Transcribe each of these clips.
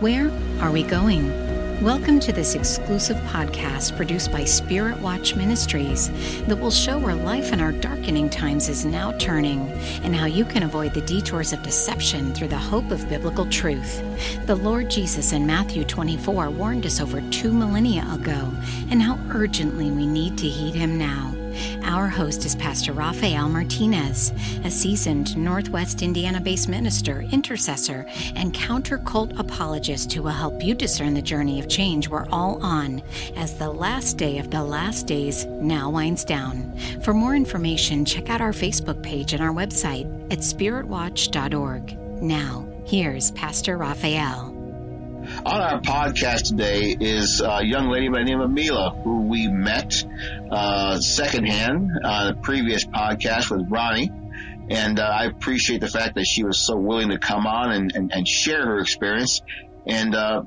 Where are we going? Welcome to this exclusive podcast produced by Spirit Watch Ministries that will show where life in our darkening times is now turning and how you can avoid the detours of deception through the hope of biblical truth. The Lord Jesus in Matthew 24 warned us over two millennia ago and how urgently we need to heed him now. Our host is Pastor Rafael Martinez, a seasoned Northwest Indiana based minister, intercessor, and counter cult apologist who will help you discern the journey of change we're all on as the last day of the last days now winds down. For more information, check out our Facebook page and our website at spiritwatch.org. Now, here's Pastor Rafael. On our podcast today is a young lady by the name of Milla, who we met uh, secondhand on a previous podcast with Ronnie. And uh, I appreciate the fact that she was so willing to come on and, and, and share her experience. And uh,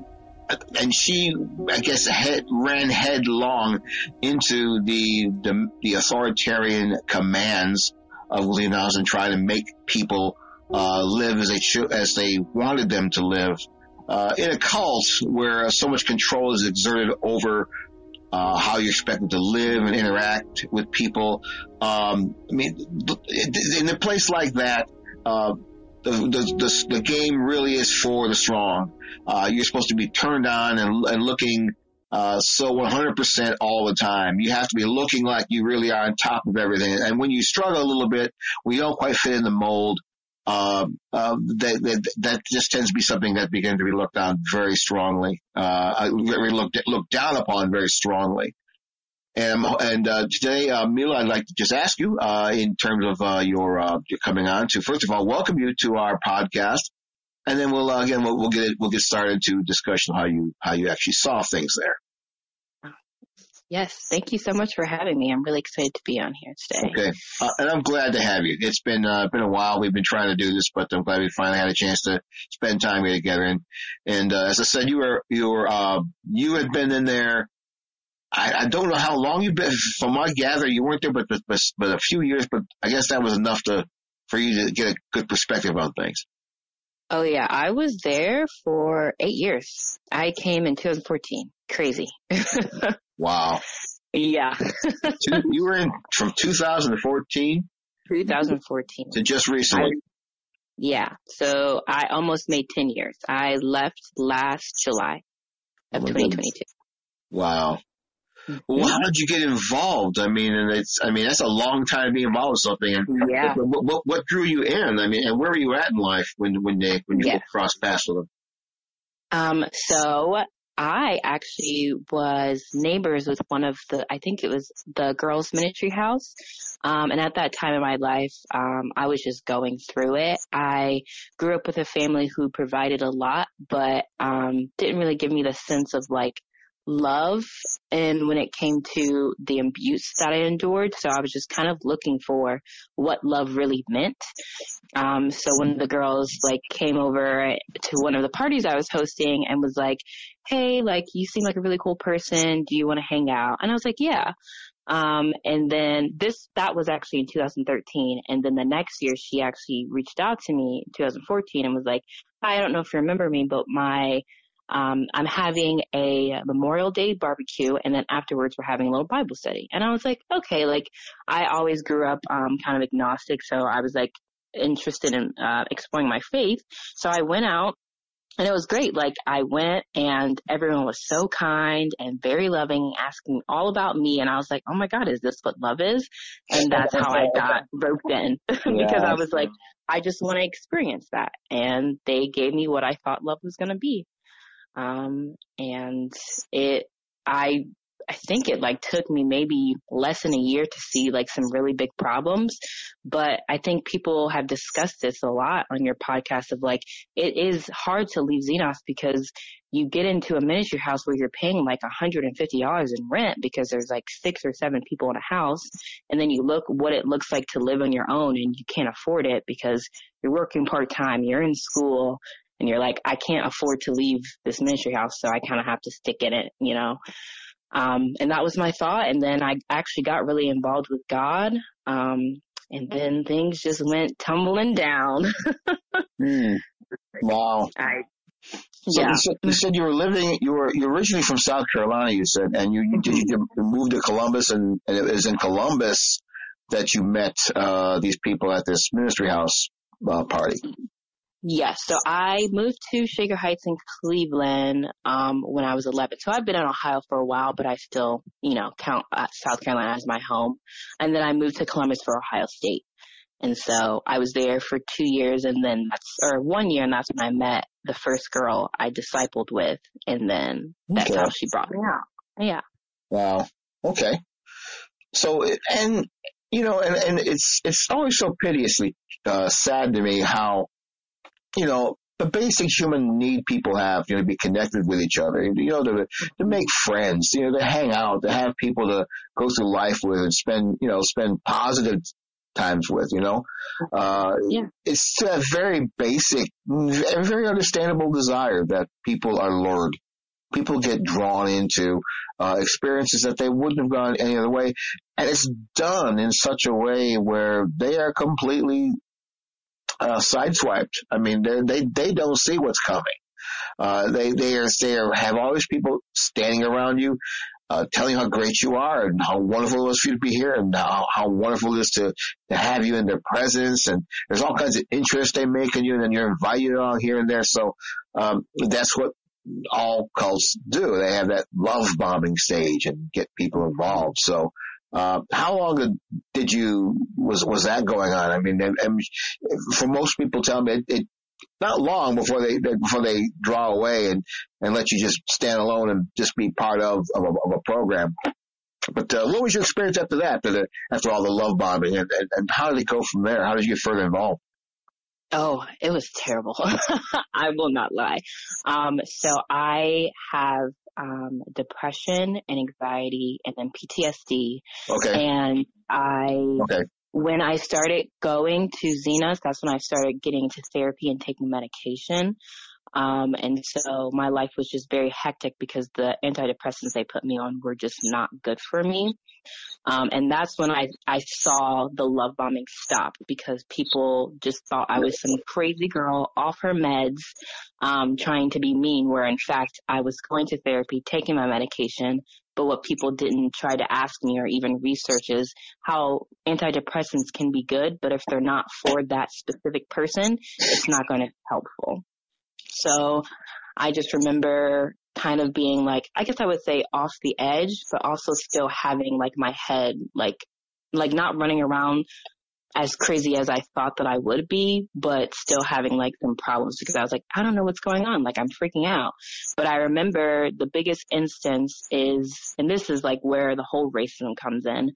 and she, I guess, head, ran headlong into the, the, the authoritarian commands of William and trying to make people uh, live as they as they wanted them to live uh, in a cult where so much control is exerted over uh, how you're expected to live and interact with people. Um, I mean, in a place like that, uh, the, the, the, the, game really is for the strong. Uh, you're supposed to be turned on and, and looking uh, so 100% all the time. You have to be looking like you really are on top of everything. And when you struggle a little bit, we don't quite fit in the mold, uh, uh, that, that, that just tends to be something that begins to be looked on very strongly, uh, very looked looked down upon very strongly. And and uh, today, uh, Milla, I'd like to just ask you, uh, in terms of uh, your uh, your coming on to first of all, welcome you to our podcast, and then we'll uh, again we'll, we'll get we'll get started to discussion how you how you actually saw things there. Yes, thank you so much for having me. I'm really excited to be on here today. Okay, uh, and I'm glad to have you. It's been uh, been a while. We've been trying to do this, but I'm glad we finally had a chance to spend time here together. And and uh, as I said, you were you were uh, you had been in there. I, I don't know how long you've been. From my gather, you weren't there, but, but but a few years. But I guess that was enough to for you to get a good perspective on things. Oh yeah, I was there for eight years. I came in 2014. Crazy. Wow. Yeah. you were in from 2014? 2014. To just recently. I, yeah. So I almost made 10 years. I left last July of oh 2022. Wow. Mm-hmm. Well, how did you get involved? I mean, and it's, I mean, that's a long time to be involved with something. And yeah. What, what, what drew you in? I mean, and where were you at in life when, when they, when you yeah. crossed paths with them? Um, so I actually was neighbors with one of the, I think it was the girls ministry house. Um, and at that time in my life, um, I was just going through it. I grew up with a family who provided a lot, but, um, didn't really give me the sense of like love and when it came to the abuse that I endured. So I was just kind of looking for what love really meant. Um, so when the girls like came over to one of the parties I was hosting and was like, Hey, like you seem like a really cool person. Do you want to hang out? And I was like, yeah. Um, and then this, that was actually in 2013. And then the next year she actually reached out to me in 2014 and was like, I don't know if you remember me, but my um, I'm having a Memorial Day barbecue and then afterwards we're having a little Bible study. And I was like, okay, like I always grew up, um, kind of agnostic. So I was like interested in, uh, exploring my faith. So I went out and it was great. Like I went and everyone was so kind and very loving, asking all about me. And I was like, oh my God, is this what love is? And that's how I got roped in because I was like, I just want to experience that. And they gave me what I thought love was going to be. Um, and it, I, I think it like took me maybe less than a year to see like some really big problems. But I think people have discussed this a lot on your podcast of like, it is hard to leave Xenos because you get into a ministry house where you're paying like $150 in rent because there's like six or seven people in a house. And then you look what it looks like to live on your own and you can't afford it because you're working part time, you're in school, and you're like, I can't afford to leave this ministry house, so I kind of have to stick in it, you know. Um, and that was my thought. And then I actually got really involved with God. Um, and then things just went tumbling down. mm. Wow. I So yeah. you, said, you said you were living. You were you were originally from South Carolina. You said, and you, you did you move to Columbus, and, and it was in Columbus that you met uh, these people at this ministry house uh, party. Yes. So I moved to Shaker Heights in Cleveland um, when I was 11. So I've been in Ohio for a while, but I still, you know, count uh, South Carolina as my home. And then I moved to Columbus for Ohio State. And so I was there for two years and then that's, or one year and that's when I met the first girl I discipled with. And then that's Okay. how she brought me out. Yeah. Wow. Okay. So, and, you know, and, and it's, it's always so piteously, uh, sad to me how, you know, the basic human need people have, you know, to be connected with each other, you know, to, to make friends, you know, to hang out, to have people to go through life with and spend, you know, spend positive times with, you know, uh, Yeah. it's a very basic, very very understandable desire that people are lured. People get drawn into uh, experiences that they wouldn't have gone any other way, and it's done in such a way where they are completely uh, sideswiped. I mean, they they don't see what's coming. Uh, they they are they are, have all these people standing around you, uh, telling how great you are and how wonderful it is for you to be here and how, how wonderful it is to, to have you in their presence. And there's all kinds of interest they make in you and then you're invited on here and there. So, um, that's what all cults do. They have that love bombing stage and get people involved. So, uh, how long did you, was, was that going on? I mean, and, and for most people tell me it, it not long before they before they draw away and and let you just stand alone and just be part of of a, of a program. But uh, what was your experience after that? After, the, after all the love bombing, and, and, how did it go from there? How did you get further involved? Oh, it was terrible. I will not lie. Um, so I have um, depression and anxiety and then PTSD. Okay, And I, okay, when I started going to Xenos, that's when I started getting into therapy and taking medication. Um, and so my life was just very hectic because the antidepressants they put me on were just not good for me. Um, and that's when I, I saw the love bombing stop because people just thought I was some crazy girl off her meds, um, trying to be mean where in fact I was going to therapy, taking my medication. But what people didn't try to ask me or even research is how antidepressants can be good, but if they're not for that specific person, it's not going to be helpful. So I just remember kind of being like, I guess I would say off the edge, but also still having like my head, like, like not running around as crazy as I thought that I would be, but still having like some problems because I was like, I don't know what's going on. Like I'm freaking out. But I remember the biggest instance is, and this is like where the whole racism comes in.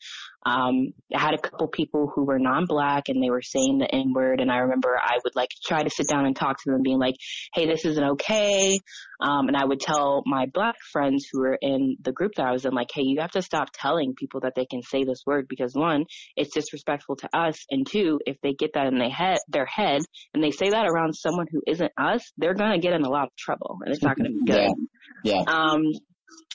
Um, I had a couple people who were non-black and they were saying the N word. And I remember I would like try to sit down and talk to them being like, Hey, this isn't okay. Um, and I would tell my black friends who were in the group that I was in, like, Hey, you have to stop telling people that they can say this word because one, it's disrespectful to us. And two, if they get that in their head, their head and they say that around someone who isn't us, they're going to get in a lot of trouble and it's not going to be good. Yeah. Um,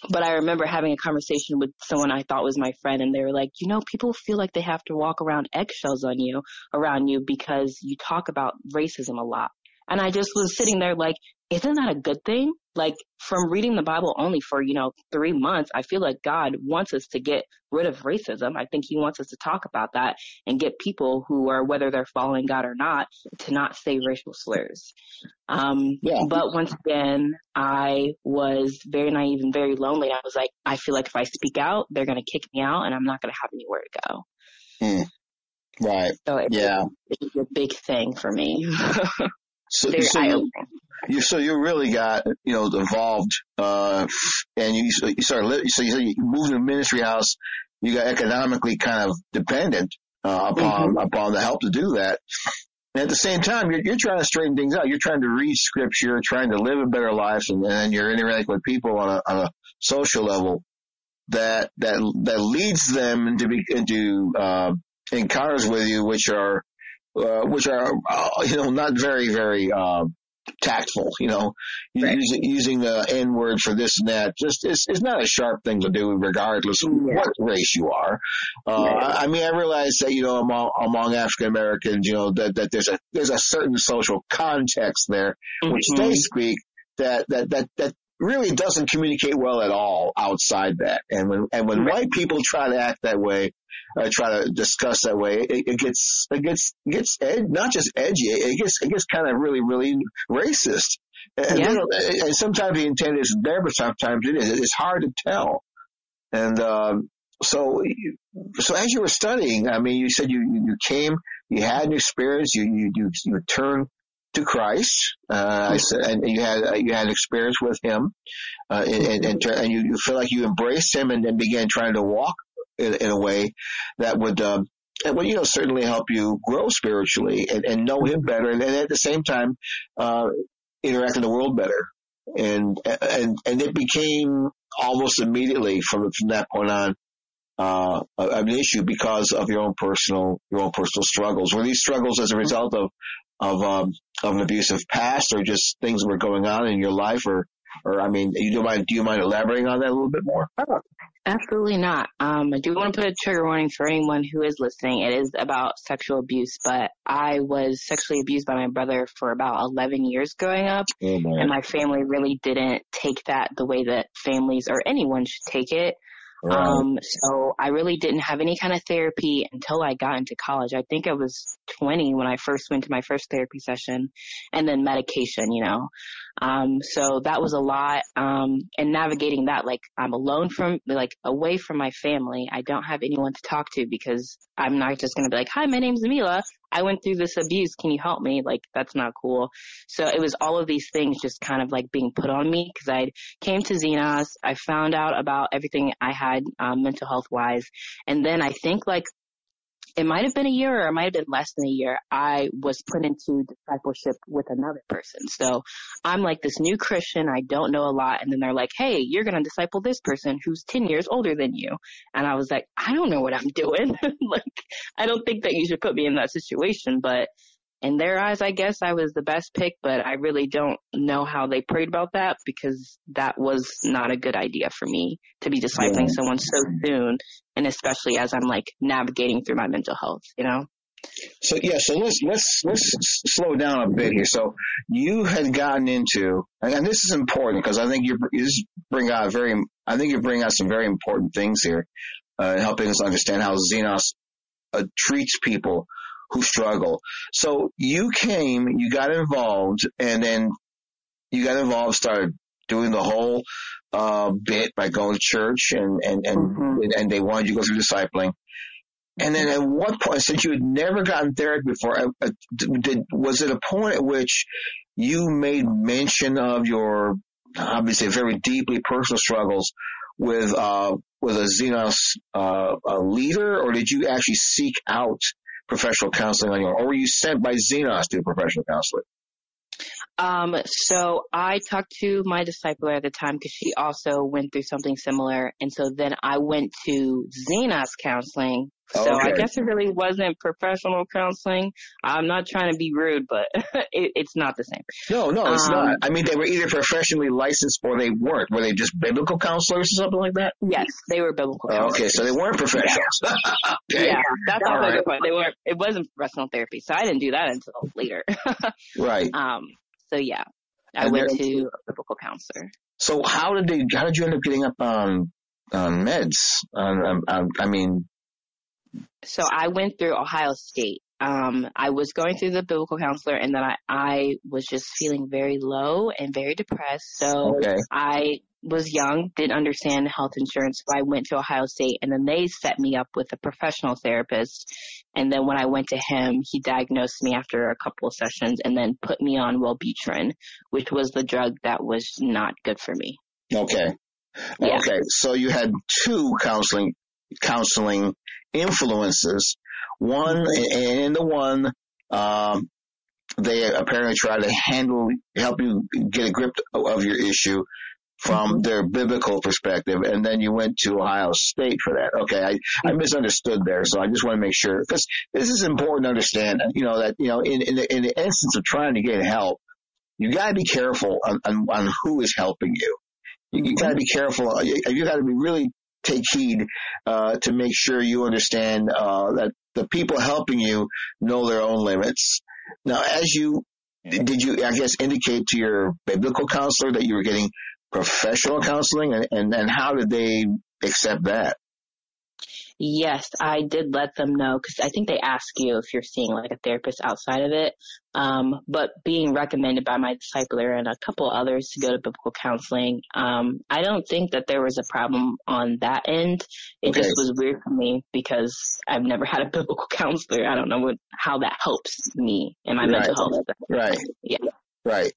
but I remember having a conversation with someone I thought was my friend and they were like, you know, people feel like they have to walk around eggshells on you, around you because you talk about racism a lot. And I just was sitting there like, isn't that a good thing? Like from reading the Bible only for, you know, three months, I feel like God wants us to get rid of racism. I think he wants us to talk about that and get people who are, whether they're following God or not, to not say racial slurs. Um, Yeah. but once again, I was very naive and very lonely. I was like, I feel like if I speak out, they're going to kick me out and I'm not going to have anywhere to go. Right. So it, Yeah. it was a big thing for me. So, very so eye you, so you really got, you know, involved, uh, and you, you started, so you, you moved to a ministry house. You got economically kind of dependent, uh, upon, upon the help to do that. And at the same time, you're, you're trying to straighten things out. You're trying to read scripture, trying to live a better life, and, then you're interacting with people on a, on a social level that, that, that leads them into, into, uh, encounters with you, which are, uh, which are, uh, you know, not very, very, uh, tactful, you know, Right. using, using the N word for this and that. Just, it's, it's not a sharp thing to do regardless of Yeah. what race you are. Uh, Right. I I mean, I realize that, you know, among, among African Americans, you know, that, that there's a, there's a certain social context there, which Mhm. they speak, that that that that really doesn't communicate well at all outside that. And when and when Right. white people try to act that way, uh, try to discuss that way, it, it gets it gets gets ed, not just edgy, it gets it gets kind of really really racist. And, Yeah. and sometimes the intent is there, but sometimes it is. It's hard to tell. And um, so, so as you were studying, I mean, you said you you came, you had an experience, you you you, you turned to Christ, uh, I said, and you had you had experience with Him, uh, and and, and, and you, you feel like you embraced Him and then began trying to walk in, in a way that would. Um, and would, you know, certainly help you grow spiritually and, and know him better, and, and at the same time, uh, interact in the world better. And and and it became almost immediately from from that point on uh, an issue because of your own personal your own personal struggles. Were these struggles as a result of of um, of an abusive past, or just things that were going on in your life, or or I mean, you do mind do you mind elaborating on that a little bit more? Absolutely not. Um, I do want to put a trigger warning for anyone who is listening. It is about sexual abuse, but I was sexually abused by my brother for about 11 years growing up, Oh and my family really didn't take that the way that families or anyone should take it. Um, so I really didn't have any kind of therapy until I got into college. I think I was 20 when I first went to my first therapy session and then medication, you know. Um, so that was a lot. Um, and navigating that, like I'm alone from, like away from my family. I don't have anyone to talk to because I'm not just going to be like, hi, my name's Milla. I went through this abuse. Can you help me? Like that's not cool. So it was all of these things just kind of like being put on me because I came to Xenos. I found out about everything I had um, mental health wise, and then I think like it might have been a year or it might have been less than a year. I was put into discipleship with another person. So I'm like this new Christian. I don't know a lot, and then they're like, "Hey, you're gonna disciple this person who's ten years older than you," and I was like, "I don't know what I'm doing. like, I don't think that you should put me in that situation, but." In their eyes, I guess I was the best pick, but I really don't know how they prayed about that because that was not a good idea for me to be discipling Yeah. someone so soon, and especially as I'm like navigating through my mental health, you know? So yeah, so let's let's let's slow down a bit here. So you had gotten into, and this is important because I think you bring out very, I think you bring out some very important things here, uh, helping us understand how Xenos uh, treats people who struggle. So you came, you got involved, and then you got involved, started doing the whole uh, bit by going to church, and and and Mhm. and they wanted you to go through discipling. And then at what point, since you had never gotten therapy before, uh, uh, did, was it a point at which you made mention of your obviously very deeply personal struggles with uh, with a Xenos uh, a leader, or did you actually seek out professional counseling on your own, or were you sent by Xenos to professional counseling? Um, so I talked to my discipler at the time because she also went through something similar. And so then I went to Xenos counseling. So I guess it really wasn't professional counseling. I'm not trying to be rude, but it, it's not the same. No, no, it's Um, not. I mean, they were either professionally licensed or they weren't. Were they just biblical counselors or something like that? Yes, they were biblical Oh, counselors. okay, so they weren't professionals. okay, Yeah, that's All also a good point. They weren't. It wasn't professional therapy, so I didn't do that until later. right. um. So yeah, I And went to a biblical counselor. So how did they? How did you end up getting up on on meds? On, on, I mean, So I went through Ohio State. Um, I was going through the biblical counselor, and then I I was just feeling very low and very depressed. So okay, I was young, didn't understand health insurance, so I went to Ohio State and then they set me up with a professional therapist. And then when I went to him, he diagnosed me after a couple of sessions and then put me on Wellbutrin, which was the drug that was not good for me. okay, Yeah. okay. So you had two counseling counseling influences. One, and in the one, um, they apparently try to handle, help you get a grip of your issue from their biblical perspective, and then you went to Ohio State for that. Okay, I, I misunderstood there, so I just want to make sure because this is important to understand. You know that you know in in the, in the instance of trying to get help, you got to be careful on, on on who is helping you. You, you got to be careful. You, you got to be really take heed uh, to make sure you understand uh, that the people helping you know their own limits. Now, as you did you, I guess, indicate to your biblical counselor that you were getting professional counseling and, and, and how did they accept that? Yes, I did let them know because I think they ask you if you're seeing like a therapist outside of it. Um, but being recommended by my discipler and a couple others to go to biblical counseling, um, I don't think that there was a problem on that end. It okay. just was weird for me because I've never had a biblical counselor. I don't know what, how that helps me and my right. mental health. Right. Yeah. Right.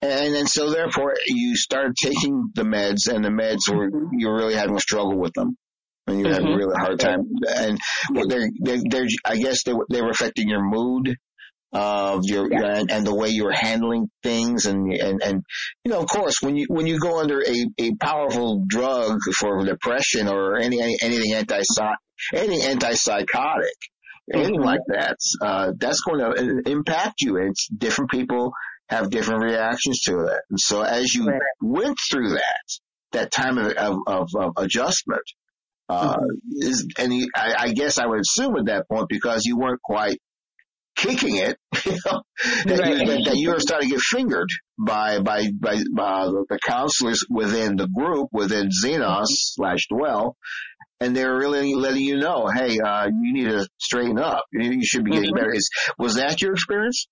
And then so therefore you started taking the meds and the meds were, mm-hmm. you were really having a struggle with them and you mm-hmm. had a really hard time. And they're, they're, they're, I guess they, they were affecting your mood of your, yeah. and, and, the way you were handling things and, and, and, you know, of course, when you, when you go under a, a powerful drug for depression or any, any anything anti, any antipsychotic, mm-hmm. anything like that, uh, that's going to impact you. It's different people have different reactions to it. And so as you right. went through that, that time of, of, of, of adjustment, uh, is, and I, I, guess I would assume at that point because you weren't quite kicking it, you know, that, right. you, that, that, you were starting to get fingered by by by uh, the counselors within the group within Xenos slash Dwell, and they're really letting you know, hey, uh, you need to straighten up. You, you should be getting mm-hmm. better. Is was that your experience?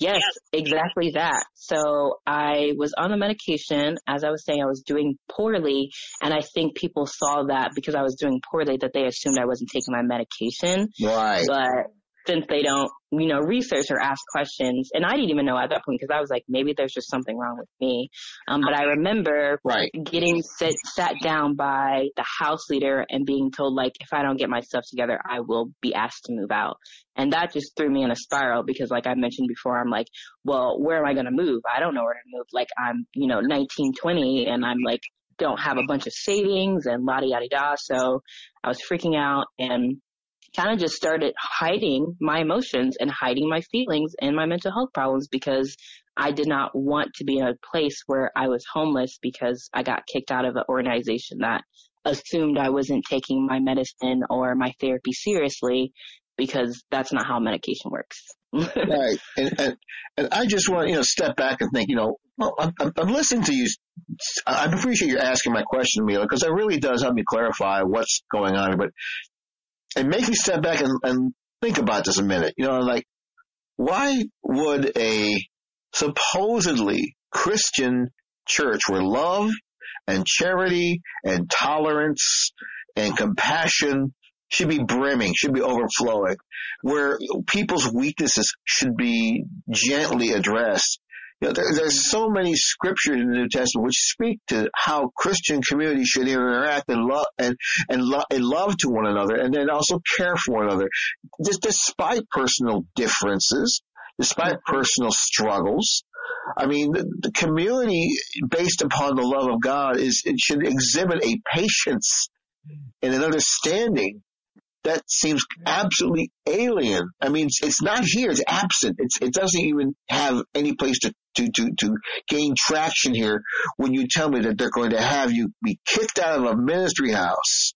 Yes, exactly that. So I was on the medication. As I was saying, I was doing poorly. And I think people saw that because I was doing poorly that they assumed I wasn't taking my medication. Right. But since they don't, you know, research or ask questions. And I didn't even know at that point because I was like, maybe there's just something wrong with me. Um, but I remember right. getting sit, sat down by the house leader and being told like, if I don't get my stuff together, I will be asked to move out. And that just threw me in a spiral because like I mentioned before, I'm like, well, where am I going to move? I don't know where to move. Like I'm, you know, 19, 20 and I'm like, don't have a bunch of savings and la di da. So I was freaking out and kind of just started hiding my emotions and hiding my feelings and my mental health problems because I did not want to be in a place where I was homeless because I got kicked out of an organization that assumed I wasn't taking my medicine or my therapy seriously because that's not how medication works. right. And, and, and I just want to, you know, step back and think, you know, well, I'm, I'm listening to you. I appreciate you asking my question, Milla, because it really does help me clarify what's going on. But and make me step back and, and think about this a minute. You know, like, why would a supposedly Christian church where love and charity and tolerance and compassion should be brimming, should be overflowing, where people's weaknesses should be gently addressed, you know, there, there's so many scriptures in the New Testament which speak to how Christian communities should interact and love and and, lo- and love to one another, and then also care for one another, just despite personal differences, despite personal struggles. I mean, the, the community based upon the love of God is it should exhibit a patience and an understanding that seems absolutely alien. I mean, it's, it's not here. It's absent. It's, it doesn't even have any place to, to, to, to gain traction here when you tell me that they're going to have you be kicked out of a ministry house,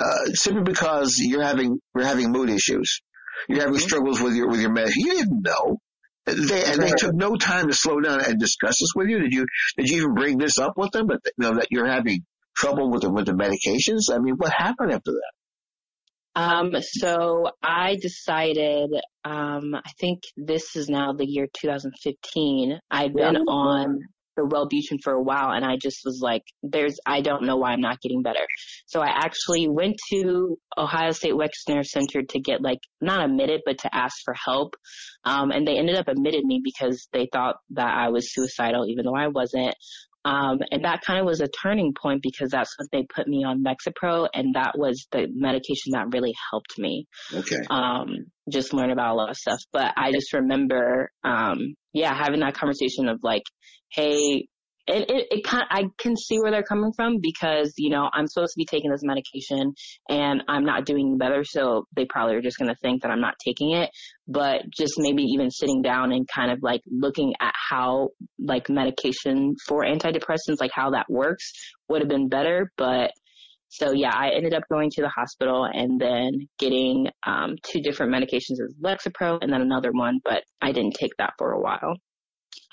uh, simply because you're having, you're having mood issues. You're having mm-hmm. struggles with your, with your med. You didn't know. They, and they took no time to slow down and discuss this with you. Did you, did you even bring this up with them? But, you know, that you're having trouble with the, with the medications? I mean, what happened after that? Um, so I decided, um, I think this is now the year 2015. I'd been on the Wellbutrin for a while and I just was like, there's, I don't know why I'm not getting better. So I actually went to Ohio State Wexner Center to get like, not admitted, but to ask for help. Um, and they ended up admitted me because they thought that I was suicidal, even though I wasn't. Um, and that kind of was a turning point because that's what they put me on Lexapro, and that was the medication that really helped me. Okay. Um, just learn about a lot of stuff. But I just remember, um, yeah, having that conversation of like, hey, it, it, it kind I can see where they're coming from because, you know, I'm supposed to be taking this medication and I'm not doing better. So they probably are just going to think that I'm not taking it, but just maybe even sitting down and kind of like looking at how like medication for antidepressants, like how that works would have been better. But So yeah, I ended up going to the hospital and then getting um, two different medications of Lexapro and then another one, but I didn't take that for a while.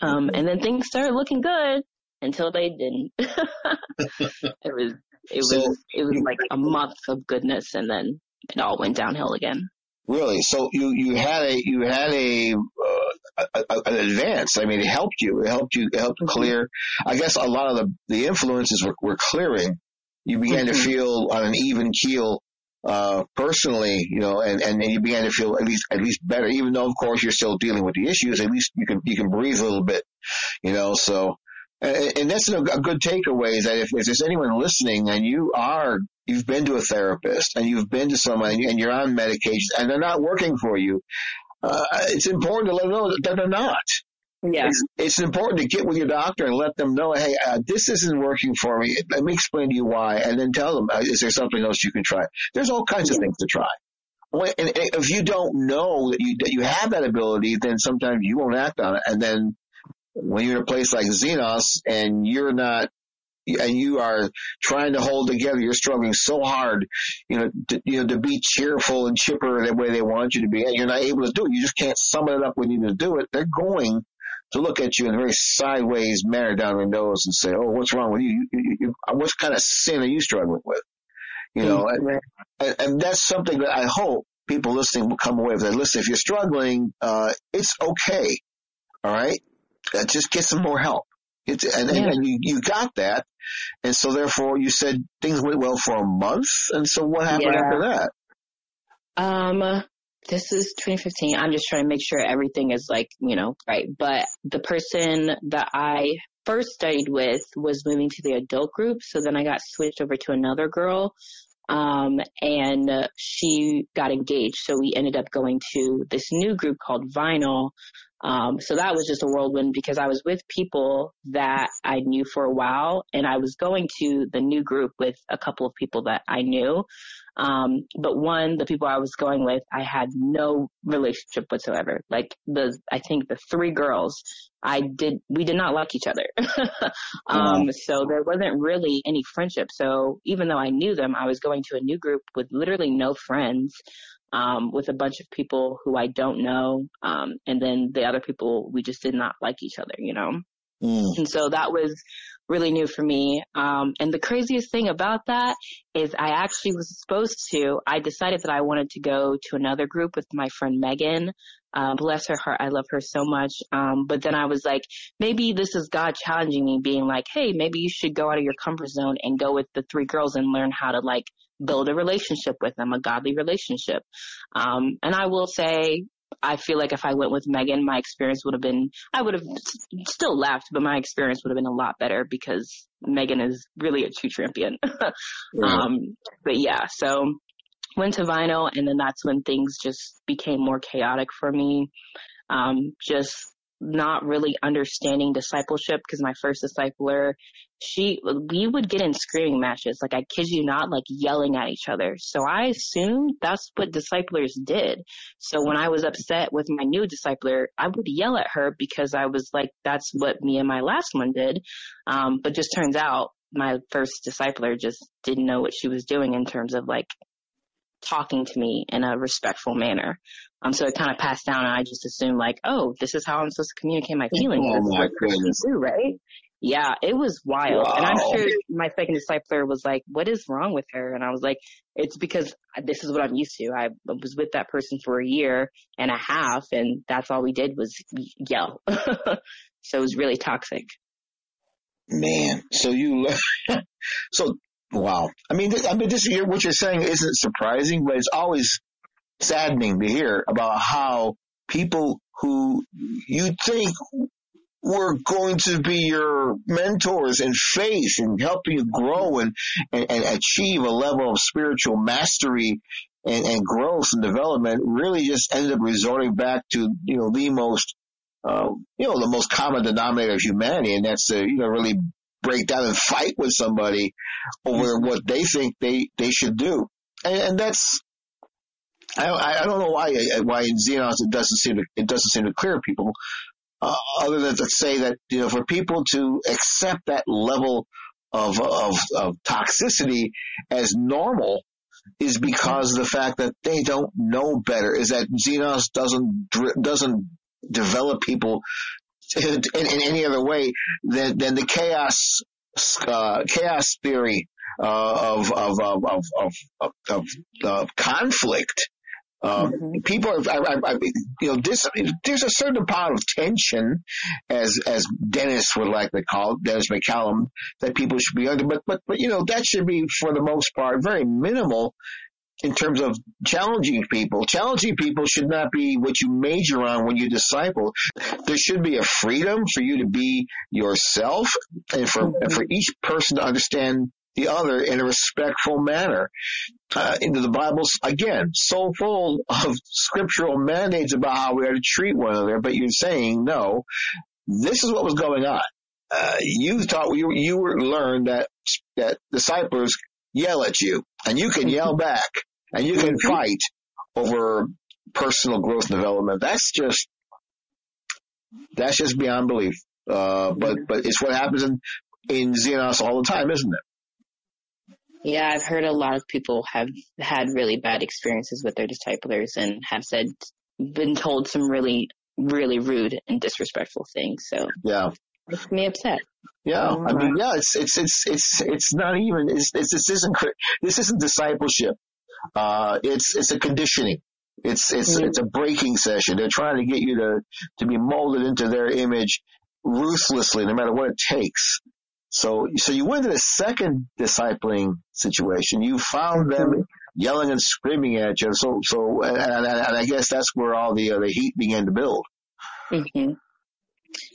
Um, and then things started looking good until they didn't. it was it so, was it was like a month of goodness, and then it all went downhill again. Really? So you you had a you had a, uh, a, a an advance. I mean, it helped you. It helped you. It helped mm-hmm. clear. I guess a lot of the the influences were, were clearing. You began mm-hmm. to feel on an even keel uh, personally, you know, and, and, and you began to feel at least, at least better, even though of course you're still dealing with the issues, at least you can, you can breathe a little bit, you know, so, and, and that's a, good takeaway is that if, if there's anyone listening and you are, you've been to a therapist and you've been to someone and you're on medication and they're not working for you, uh, it's important to let them know that they're not. Yeah. It's, it's, important to get with your doctor and let them know, hey, uh, this isn't working for me. Let me explain to you why, and then tell them, uh, is there something else you can try? There's all kinds yeah. of things to try. And if you don't know that you that you have that ability, then sometimes you won't act on it. And then when you're in a place like Xenos and you're not, and you are trying to hold together, you're struggling so hard, you know, to, you know, to be cheerful and chipper the way they want you to be, and you're not able to do it. You just can't summon it up when you need to do it. They're going to look at you in a very sideways manner down their nose and say, "Oh, what's wrong with you? you, you, you what kind of sin are you struggling with?" You know, mm-hmm. and, and, that's something that I hope people listening will come away with. That. Listen, if you're struggling, uh, it's okay. All right, uh, just get some more help. It's, and, yeah. and, you, you got that, and so therefore you said things went well for a month, and so what happened yeah. after that? Um, this is 2015. I'm just trying to make sure everything is like, you know, right. But the person that I first studied with was moving to the adult group. So then I got switched over to another girl. Um, and she got engaged. So we ended up going to this new group called Vinyl. Um, so that was just a whirlwind because I was with people that I knew for a while and I was going to the new group with a couple of people that I knew. Um, but one, the people I was going with, I had no relationship whatsoever. Like the, I think the three girls, I did, we did not like each other. um, so there wasn't really any friendship. So even though I knew them, I was going to a new group with literally no friends. Um, with a bunch of people who I don't know. Um, and then the other people, we just did not like each other, you know? Mm. And so that was really new for me. Um, and the craziest thing about that is I actually was supposed to, I decided that I wanted to go to another group with my friend Megan. Uh, bless her heart. I love her so much. Um, but then I was like, maybe this is God challenging me being like, Hey, maybe you should go out of your comfort zone and go with the three girls and learn how to like build a relationship with them, a godly relationship. Um, and I will say I feel like if I went with Megan, my experience would have been, I would have still left, but my experience would have been a lot better because Megan is really a true champion. um, but yeah, so went to vinyl and then that's when things just became more chaotic for me. Um, just not really understanding discipleship because my first discipler, she, we would get in screaming matches. Like I kid you not, like yelling at each other. So I assumed that's what disciplers did. So when I was upset with my new discipler, I would yell at her because I was like, that's what me and my last one did. Um, but just turns out my first discipler just didn't know what she was doing in terms of like talking to me in a respectful manner. Um, so it kind of passed down and I just assumed like, oh, this is how I'm supposed to communicate my feelings. Oh, my goodness. Do, right? Yeah, it was wild. Wow. And I'm sure my second discipler was like, what is wrong with her? And I was like, it's because this is what I'm used to. I was with that person for a year and a half and that's all we did was yell. so it was really toxic. Man, so you, so wow. I mean, I mean, this what you're saying isn't surprising, but it's always saddening to hear about how people who you think were going to be your mentors in faith and helping you grow and, and, and achieve a level of spiritual mastery and, and, growth and development really just ended up resorting back to, you know, the most, uh, you know, the most common denominator of humanity. And that's to, you know, really break down and fight with somebody over what they think they, they should do. And, and that's, I, I don't know why why in Xenos it doesn't seem to it doesn't seem to clear people, uh, other than to say that you know for people to accept that level of, of, of toxicity as normal is because of the fact that they don't know better. Is that Xenos doesn't doesn't develop people in, in, any other way than, than the chaos uh, chaos theory uh, of, of, of, of, of, of, of conflict. Um, mm-hmm. people are, I, I, you know, this, there's a certain amount of tension, as as Dennis would like to call it, Dennis McCallum, that people should be under. But but but you know, that should be for the most part very minimal in terms of challenging people. Challenging people should not be what you major on when you disciple. There should be a freedom for you to be yourself and for, and for each person to understand the other in a respectful manner. Uh, into the Bible's again so full of scriptural mandates about how we are to treat one another, but you're saying no. This is what was going on. Uh, you thought you you learned that that disciples yell at you and you can yell back and you can fight over personal growth and development. That's just that's just beyond belief. Uh, but but it's what happens in in Xenos all the time, isn't it? Yeah, I've heard a lot of people have had really bad experiences with their disciplers and have said been told some really really rude and disrespectful things. So yeah, makes me upset. Yeah, I mean, yeah, it's it's it's it's it's not even it's, it's this isn't this isn't discipleship. Uh, it's it's a conditioning. It's it's mm-hmm. it's a breaking session. They're trying to get you to to be molded into their image ruthlessly, no matter what it takes. So so you went to the second discipling situation. You found them mm-hmm. yelling and screaming at you. So so and, and, and I guess that's where all the uh, the heat began to build. Mm-hmm.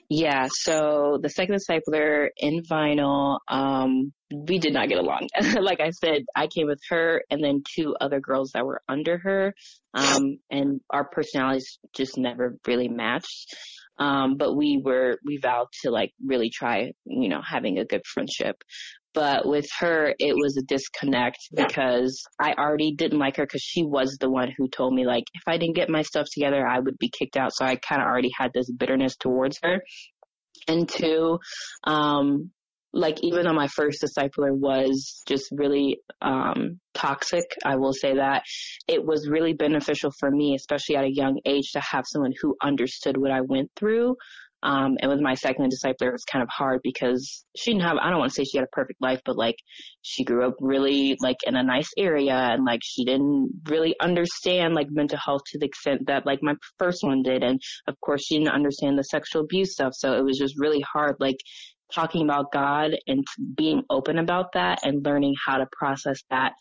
Yeah, so the second discipler in vinyl, um, we did not get along. like I said, I came with her and then two other girls that were under her, um, and our personalities just never really matched. Um, but we were, we vowed to like really try, you know, having a good friendship. But with her, it was a disconnect because I already didn't like her because she was the one who told me like, if I didn't get my stuff together, I would be kicked out. So I kind of already had this bitterness towards her. And two, um, like even though my first discipler was just really um, toxic, I will say that it was really beneficial for me, especially at a young age, to have someone who understood what I went through. Um, and with my second discipler, it was kind of hard because she didn't have, I don't want to say she had a perfect life, but like she grew up really like in a nice area and like she didn't really understand like mental health to the extent that like my first one did. And of course she didn't understand the sexual abuse stuff. So it was just really hard, like talking about God and being open about that and learning how to process that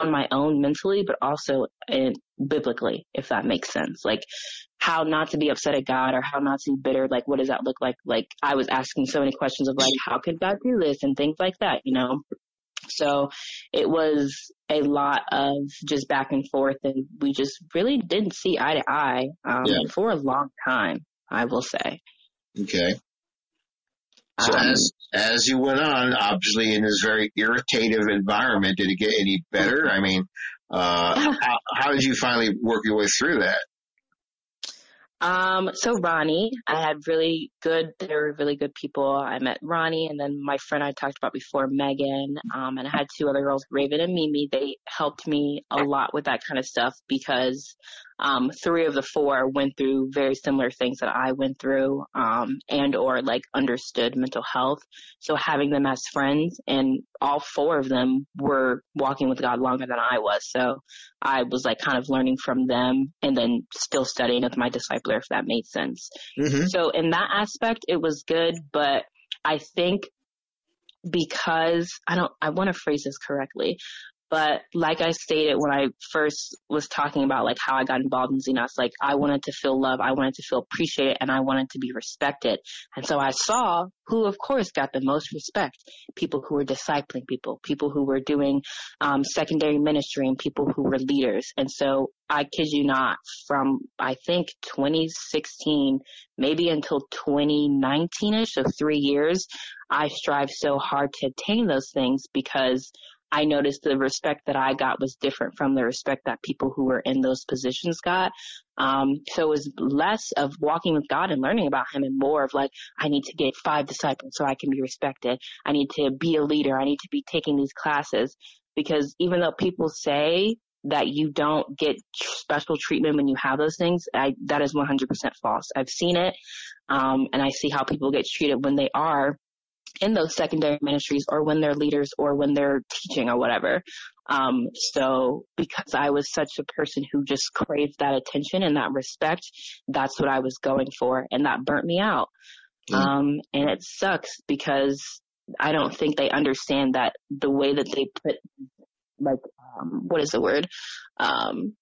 on my own mentally, but also in, biblically, if that makes sense. Like how not to be upset at God or how not to be bitter. Like what does that look like? Like I was asking so many questions of like, how could God do this and things like that, you know? So it was a lot of just back and forth and we just really didn't see eye to eye, um, yeah. for a long time, I will say. Okay. So um, as as you went on, obviously in this very irritative environment, did it get any better? I mean, uh, how, how did you finally work your way through that? Um, so Ronnie, I had really good, they were really good people. I met Ronnie and then my friend I talked about before, Megan, um, and I had two other girls, Raven and Mimi. They helped me a lot with that kind of stuff because um, three of the four went through very similar things that I went through, um, and or like understood mental health. So having them as friends and all four of them were walking with God longer than I was. So I was like kind of learning from them and then still studying with my discipler, if that made sense. Mm-hmm. So in that aspect, it was good, but I think because I don't, I want to phrase this correctly. But like I stated when I first was talking about like how I got involved in Xenos, like I wanted to feel love, I wanted to feel appreciated, and I wanted to be respected. And so I saw who, of course, got the most respect: people who were discipling people, people who were doing um, secondary ministry, and people who were leaders. And so I kid you not, from I think 2016, maybe until 2019ish, so three years, I strive so hard to attain those things because I noticed the respect that I got was different from the respect that people who were in those positions got. Um, so it was less of walking with God and learning about Him and more of like, I need to get five disciples so I can be respected. I need to be a leader. I need to be taking these classes because even though people say that you don't get special treatment when you have those things, I, that is 100% false. I've seen it, um, and I see how people get treated when they are in those secondary ministries or when they're leaders or when they're teaching or whatever. Um, so because I was such a person who just craved that attention and that respect, that's what I was going for and that burnt me out. Mm. Um, and it sucks because I don't think they understand that the way that they put like, um, what is the word? Um,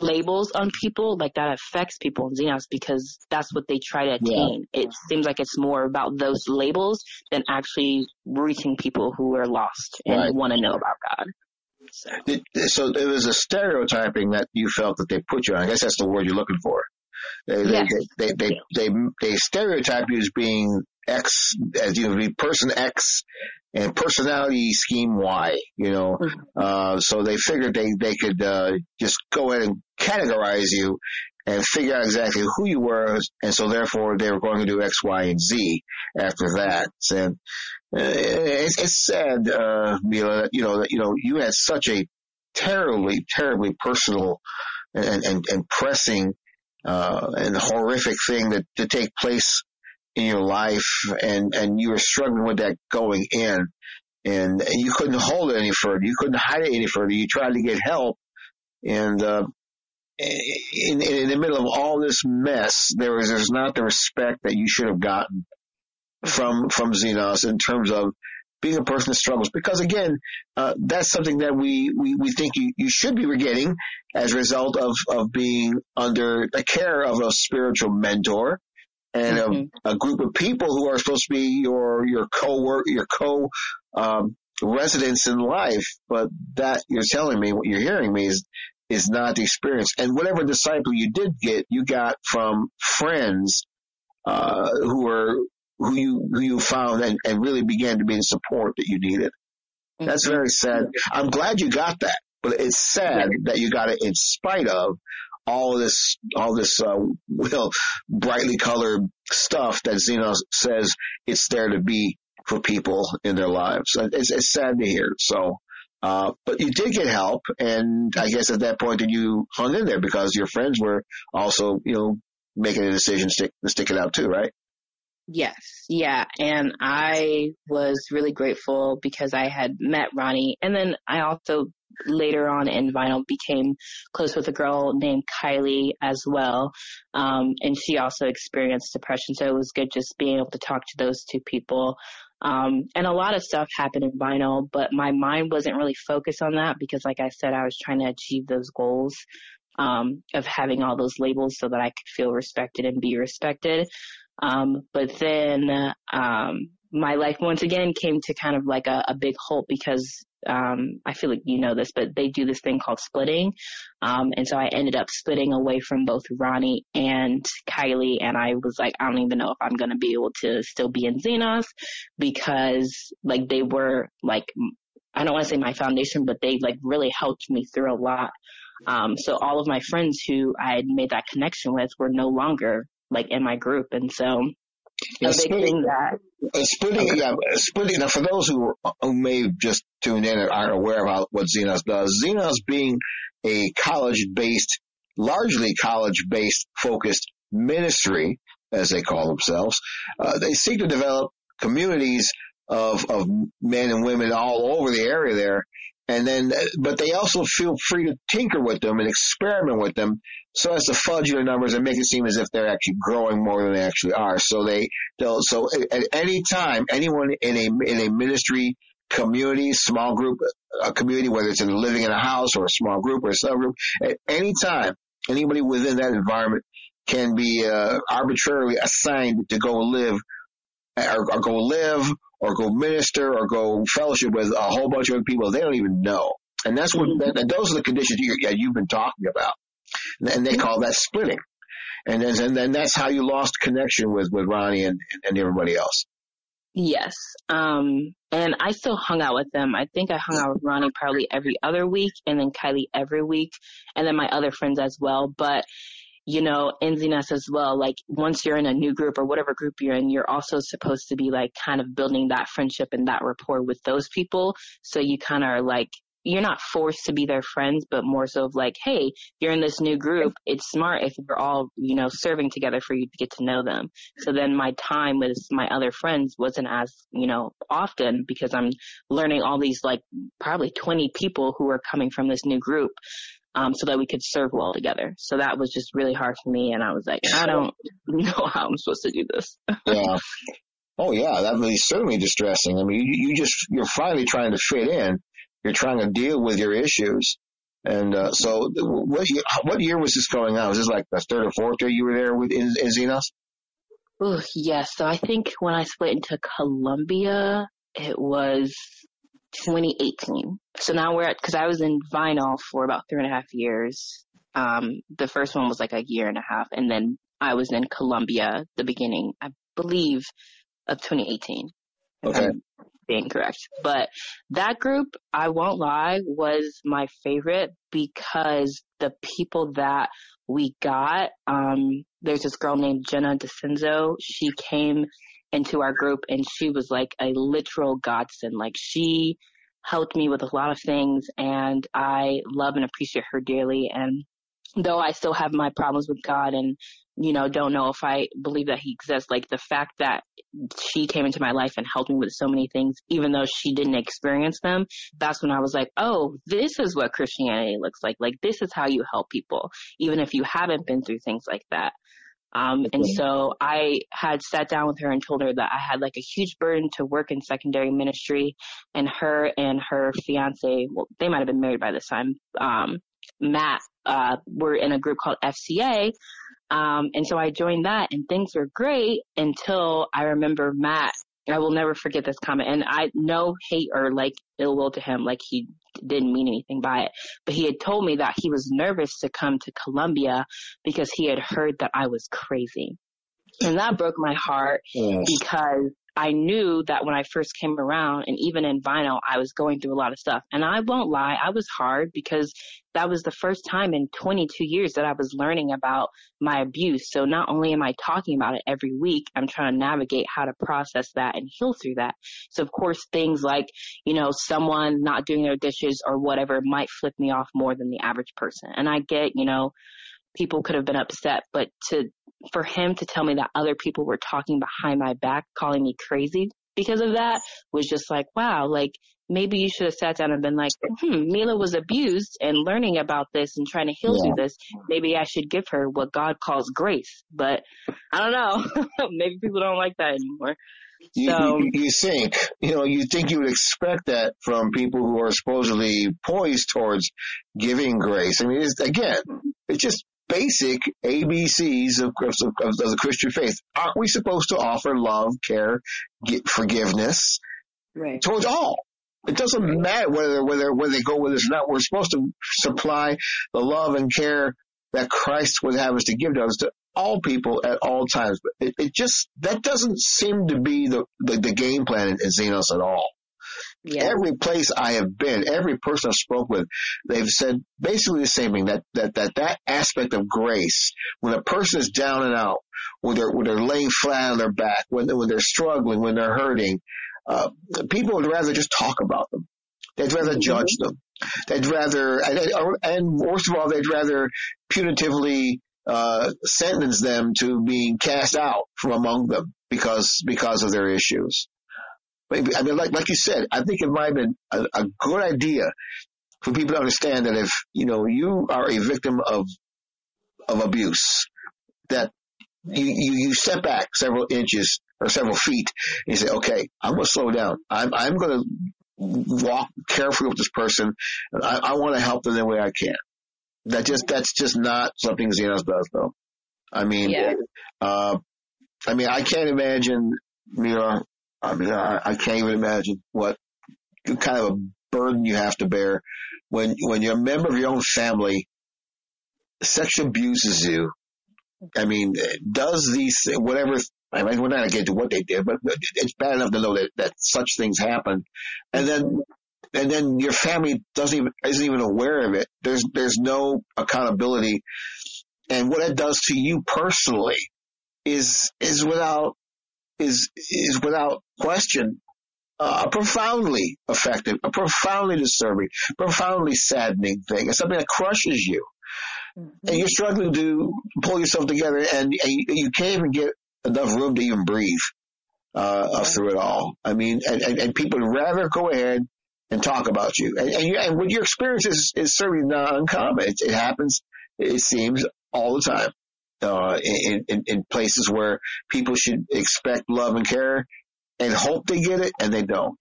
labels on people, like that affects people in Xenos because that's what they try to attain. Yeah. It seems like it's more about those labels than actually reaching people who are lost and right. want to know about God. So. It, so it was a stereotyping that you felt that they put you on. I guess that's the word you're looking for. They, yes. they, they, they, they, they stereotype you as being X, as you know, person X and personality scheme Y, you know. Mm-hmm. Uh, so they figured they, they could, uh, just go ahead and categorize you and figure out exactly who you were. And so therefore they were going to do X, Y, and Z after that. And uh, it's, it's sad, uh, you know, you know, that, you know, you had such a terribly, terribly personal and, and, and pressing, uh, and horrific thing that to take place in your life and, and you were struggling with that going in and you couldn't hold it any further. You couldn't hide it any further. You tried to get help and, uh, in, in the middle of all this mess, there was, there's not the respect that you should have gotten from, from Xenos in terms of being a person that struggles. Because again, uh, that's something that we, we, we think you, you should be getting as a result of, of being under the care of a spiritual mentor and mm-hmm. a, a, group of people who are supposed to be your your co work your co um, residents in life, but that you're telling me what you're hearing me is is not the experience. And whatever disciple you did get, you got from friends uh, who were who you who you found and, and really began to be the support that you needed. Mm-hmm. That's very sad. I'm glad you got that, but it's sad that you got it in spite of all this, all this, uh, well, brightly colored stuff that Xenos says it's there to be for people in their lives. It's, it's sad to hear. So, uh, but you did get help. And I guess at that point that you hung in there because your friends were also, you know, making a decision to stick, to stick it out too, right? Yes, yeah, and I was really grateful because I had met Ronnie, and then I also later on in vinyl became close with a girl named Kylie as well. Um, and she also experienced depression. So it was good just being able to talk to those two people. Um, and a lot of stuff happened in vinyl, but my mind wasn't really focused on that because like I said, I was trying to achieve those goals. Um, of having all those labels so that I could feel respected and be respected. Um, but then, um, my life once again came to kind of like a, a big halt because um, I feel like you know this, but they do this thing called splitting. Um, and so I ended up splitting away from both Ronnie and Kylie. And I was like, I don't even know if I'm going to be able to still be in Xenos because like they were like, I don't want to say my foundation, but they like really helped me through a lot. Um, so all of my friends who I had made that connection with were no longer like in my group. And so splitting, that uh, splitting, okay. yeah, splitting. Now, for those who who may just tuned in and aren't aware of what Xenos does, Xenos being a college-based, largely college-based focused ministry, as they call themselves, uh, they seek to develop communities of of men and women all over the area there and then, but they also feel free to tinker with them and experiment with them so as to fudge their numbers and make it seem as if they're actually growing more than they actually are. So they, they'll, so at any time, anyone in a, in a ministry community, small group, a community, whether it's in living in a house or a small group or a subgroup, at any time, anybody within that environment can be uh, arbitrarily assigned to go live or, or go live or go minister or go fellowship with a whole bunch of other people they don't even know. And that's what, mm-hmm. and those are the conditions you, you've been talking about. And they call that splitting. And then, and then that's how you lost connection with, with Ronnie and, and everybody else. Yes. Um, and I still hung out with them. I think I hung out with Ronnie probably every other week and then Kylie every week and then my other friends as well. But, you know, in Xenos as well, like once you're in a new group or whatever group you're in, you're also supposed to be like kind of building that friendship and that rapport with those people. So you kind of are like you're not forced to be their friends, but more so of like, hey, you're in this new group. It's smart if we're all, you know, serving together for you to get to know them. So then my time with my other friends wasn't as, you know, often because I'm learning all these like probably 20 people who are coming from this new group. Um, so that we could serve well together. So that was just really hard for me. And I was like, I don't know how I'm supposed to do this. yeah. Oh yeah, that was certainly distressing. I mean, you, you just, you're finally trying to fit in you're trying to deal with your issues. And uh, so, what year, what year was this going on? Was this like the third or fourth year you were there with in, in Xenos? Oh yes. So I think when I split into Columbia, it was 2018. So now we're at because I was in Vinyl for about three and a half years. Um, the first one was like a year and a half, and then I was in Columbia the beginning, I believe, of 2018. Okay being correct. But that group, I won't lie, was my favorite because the people that we got, um, there's this girl named Jenna DeCenzo. She came into our group and she was like a literal godsend. Like she helped me with a lot of things and I love and appreciate her dearly. And though I still have my problems with God and you know, don't know if I believe that he exists. Like the fact that she came into my life and helped me with so many things, even though she didn't experience them, that's when I was like, oh, this is what Christianity looks like. Like this is how you help people, even if you haven't been through things like that. Um, and so I had sat down with her and told her that I had like a huge burden to work in secondary ministry and her and her fiance, well, they might have been married by this time, um, Matt, uh, were in a group called FCA, um, and so I joined that and things were great until I remember Matt. I will never forget this comment and I no hate or like ill will to him. Like he didn't mean anything by it, but he had told me that he was nervous to come to Columbia because he had heard that I was crazy. And that broke my heart yes. because I knew that when I first came around and even in vinyl, I was going through a lot of stuff. And I won't lie, I was hard because that was the first time in 22 years that I was learning about my abuse. So not only am I talking about it every week, I'm trying to navigate how to process that and heal through that. So of course things like, you know, someone not doing their dishes or whatever might flip me off more than the average person. And I get, you know, people could have been upset, but to for him to tell me that other people were talking behind my back, calling me crazy because of that was just like, wow, like maybe you should have sat down and been like, hmm, Milla was abused and learning about this and trying to heal yeah. through this. Maybe I should give her what God calls grace. But I don't know. maybe people don't like that anymore. You, so, you, you think, you know, you think you would expect that from people who are supposedly poised towards giving grace. I mean, it's, again, it's just basic ABCs of, of, of, the Christian faith. Aren't we supposed to offer love, care, forgiveness right. towards all? It doesn't matter whether whether whether they go with us or not. We're supposed to supply the love and care that Christ would have us to give to us to all people at all times. But it, it just that doesn't seem to be the the, the game plan in, in Xenos at all. Yeah. Every place I have been, every person I've spoke with, they've said basically the same thing, that, that, that, that aspect of grace, when a person is down and out, when they're, when they're laying flat on their back, when, when they're struggling, when they're hurting, uh, people would rather just talk about them. They'd rather mm-hmm. judge them. They'd rather, and, and worst of all, they'd rather punitively, uh, sentence them to being cast out from among them because, because of their issues. I mean, like, like you said, I think it might have been a, a good idea for people to understand that if, you know, you are a victim of, of abuse, that you, you, you step back several inches or several feet and you say, okay, I'm going to slow down. I'm, I'm going to walk carefully with this person. I, I want to help them the way I can. That just, that's just not something Xenos does though. I mean, yeah. uh, I mean, I can't imagine, you know, I mean, I, I can't even imagine what kind of a burden you have to bear when when you're a member of your own family sexually abuses you. I mean, does these whatever I mean, we're not going to get to what they did, but it's bad enough to know that, that such things happen. And then, and then your family doesn't even, isn't even aware of it. There's, there's no accountability. And what it does to you personally is, is without, is, is without question, uh, a profoundly effective, a profoundly disturbing, profoundly saddening thing. It's something that crushes you. Mm-hmm. And you're struggling to pull yourself together and, and you, can't even get enough room to even breathe uh, through it all. I mean, and, and, and, people would rather go ahead and talk about you. And, and, you, and what your experience is, is certainly not uncommon. It, it happens, it seems, all the time. Uh, in, in, in places where people should expect love and care and hope they get it and they don't.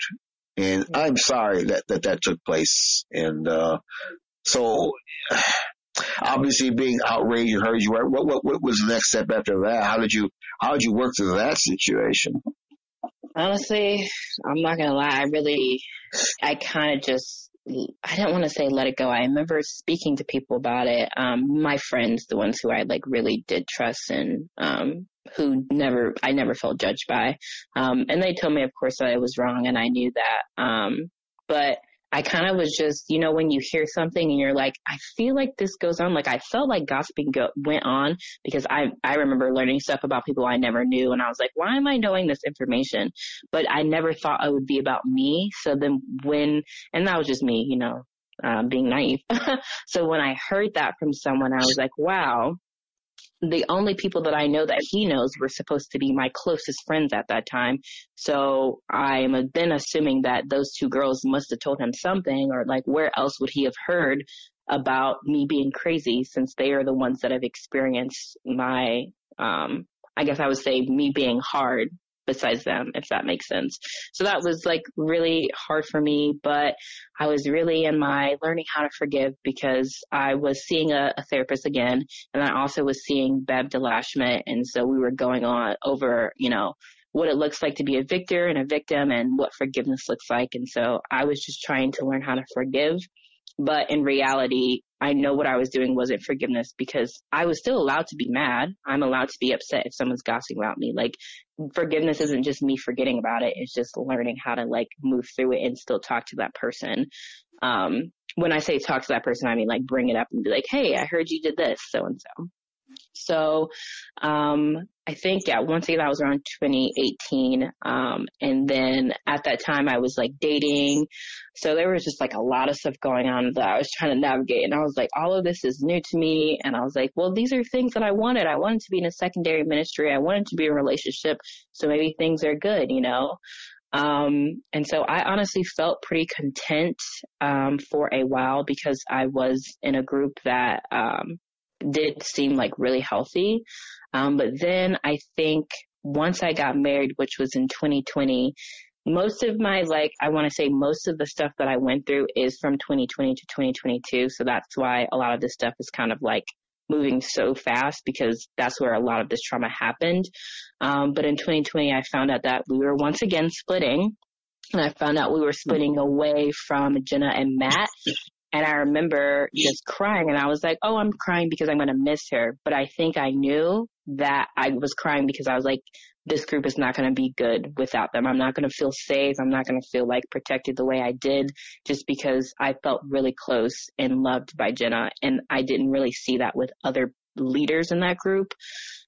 And I'm sorry that, that that took place. And, uh, so obviously being outraged and hurt you. What, what, what was the next step after that? How did you, how did you work through that situation? Honestly, I'm not gonna lie. I really, I kind of just, I didn't want to say let it go. I remember speaking to people about it. Um, my friends, the ones who I like really did trust and, um, who never, I never felt judged by. Um, and they told me, of course, that I was wrong and I knew that. Um, but I kind of was just, you know, when you hear something and you're like, I feel like this goes on. Like I felt like gossiping go- went on because I, I remember learning stuff about people I never knew. And I was like, why am I knowing this information? But I never thought it would be about me. So then when, and that was just me, you know, um, being naive. so when I heard that from someone, I was like, wow, the only people that I know that he knows were supposed to be my closest friends at that time. So I'm then assuming that those two girls must have told him something or like where else would he have heard about me being crazy since they are the ones that have experienced my, um, I guess I would say me being hard besides them, if that makes sense. So that was like really hard for me, but I was really in my learning how to forgive because I was seeing a, a therapist again and I also was seeing Bev DeLashmutt. And so we were going on over, you know, what it looks like to be a victor and a victim and what forgiveness looks like. And so I was just trying to learn how to forgive. But in reality, I know what I was doing wasn't forgiveness because I was still allowed to be mad. I'm allowed to be upset if someone's gossiping about me. Like forgiveness isn't just me forgetting about it. It's just learning how to like move through it and still talk to that person. Um, when I say talk to that person, I mean like bring it up and be like, Hey, I heard you did this, so and so. So, um, I think, yeah, once again, that was around 2018. Um, and then at that time I was like dating. So there was just like a lot of stuff going on that I was trying to navigate. And I was like, all of this is new to me. And I was like, well, these are things that I wanted. I wanted to be in a secondary ministry. I wanted to be in a relationship. So maybe things are good, you know? Um, and so I honestly felt pretty content, um, for a while because I was in a group that, um, did seem like really healthy. Um, but then I think once I got married, which was in 2020, most of my like I want to say most of the stuff that I went through is from 2020 to 2022. So that's why a lot of this stuff is kind of like moving so fast because that's where a lot of this trauma happened. Um, but in 2020, I found out that we were once again splitting. And I found out we were splitting away from Jenna and Matt. And I remember just crying and I was like, oh, I'm crying because I'm going to miss her. But I think I knew that I was crying because I was like, this group is not going to be good without them. I'm not going to feel safe. I'm not going to feel like protected the way I did just because I felt really close and loved by Jenna. And I didn't really see that with other leaders in that group,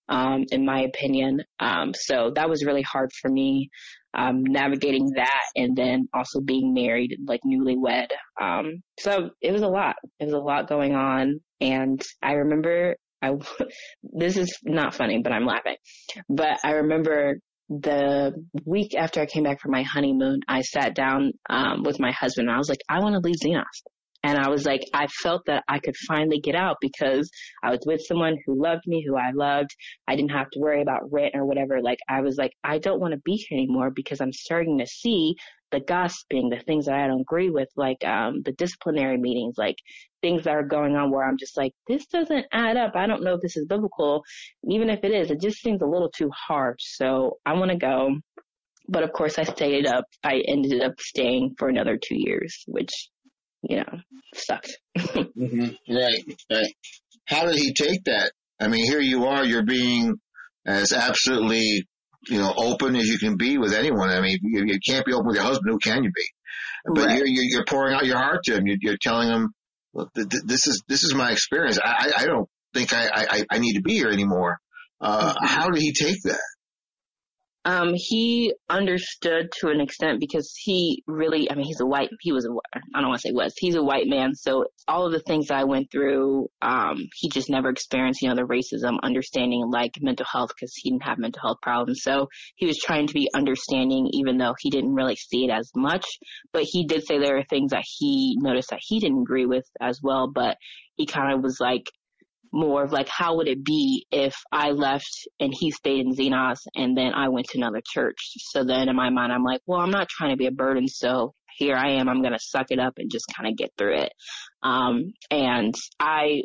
um, in my opinion. Um, so that was really hard for me um, navigating that and then also being married, like newlywed. Um, so it was a lot. It was a lot going on. And I remember I, this is not funny, but I'm laughing. But I remember the week after I came back from my honeymoon, I sat down, um, with my husband and I was like, I want to leave Xenos. And I was like, I felt that I could finally get out because I was with someone who loved me, who I loved. I didn't have to worry about rent or whatever. Like, I was like, I don't want to be here anymore because I'm starting to see the gossiping, the things that I don't agree with, like, um, the disciplinary meetings, like things that are going on where I'm just like, this doesn't add up. I don't know if this is biblical. Even if it is, it just seems a little too harsh. So I want to go. But of course I stayed up. I ended up staying for another two years, which you know, sucked. mm-hmm. Right, right. How did he take that? I mean, here you are, you're being as absolutely you know, open as you can be with anyone. I mean, you, you can't be open with your husband. Who can you be? But right. you're, you're pouring out your heart to him. You're, you're telling him, this is, this is my experience. I, I don't think I, I, I need to be here anymore. Uh, mm-hmm. how did he take that? Um, he understood to an extent because he really, I mean, he's a white, he was a, I don't want to say was, he's a white man. So all of the things I went through, um, he just never experienced, you know, the racism, understanding like mental health because he didn't have mental health problems. So he was trying to be understanding even though he didn't really see it as much, but he did say there are things that he noticed that he didn't agree with as well. But he kind of was like, more of like how would it be if I left and he stayed in Xenos and then I went to another church. So then in my mind I'm like, well, I'm not trying to be a burden, so here I am. I'm gonna suck it up and just kind of get through it. Um, and I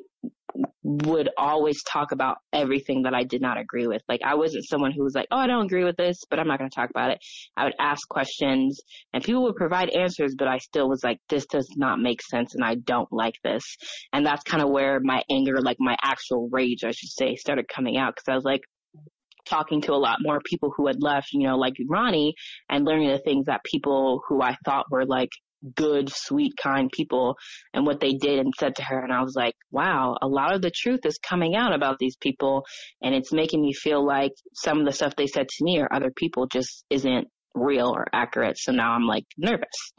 would always talk about everything that I did not agree with. Like I wasn't someone who was like, "Oh, I don't agree with this, but I'm not going to talk about it." I would ask questions and people would provide answers, but I still was like, "This does not make sense and I don't like this." And that's kind of where my anger, like my actual rage, I should say, started coming out because I was like, talking to a lot more people who had left, you know, like Ronnie and learning the things that people who I thought were like good, sweet, kind people and what they did and said to her. And I was like, wow, a lot of the truth is coming out about these people. And it's making me feel like some of the stuff they said to me or other people just isn't real or accurate. So now I'm like nervous.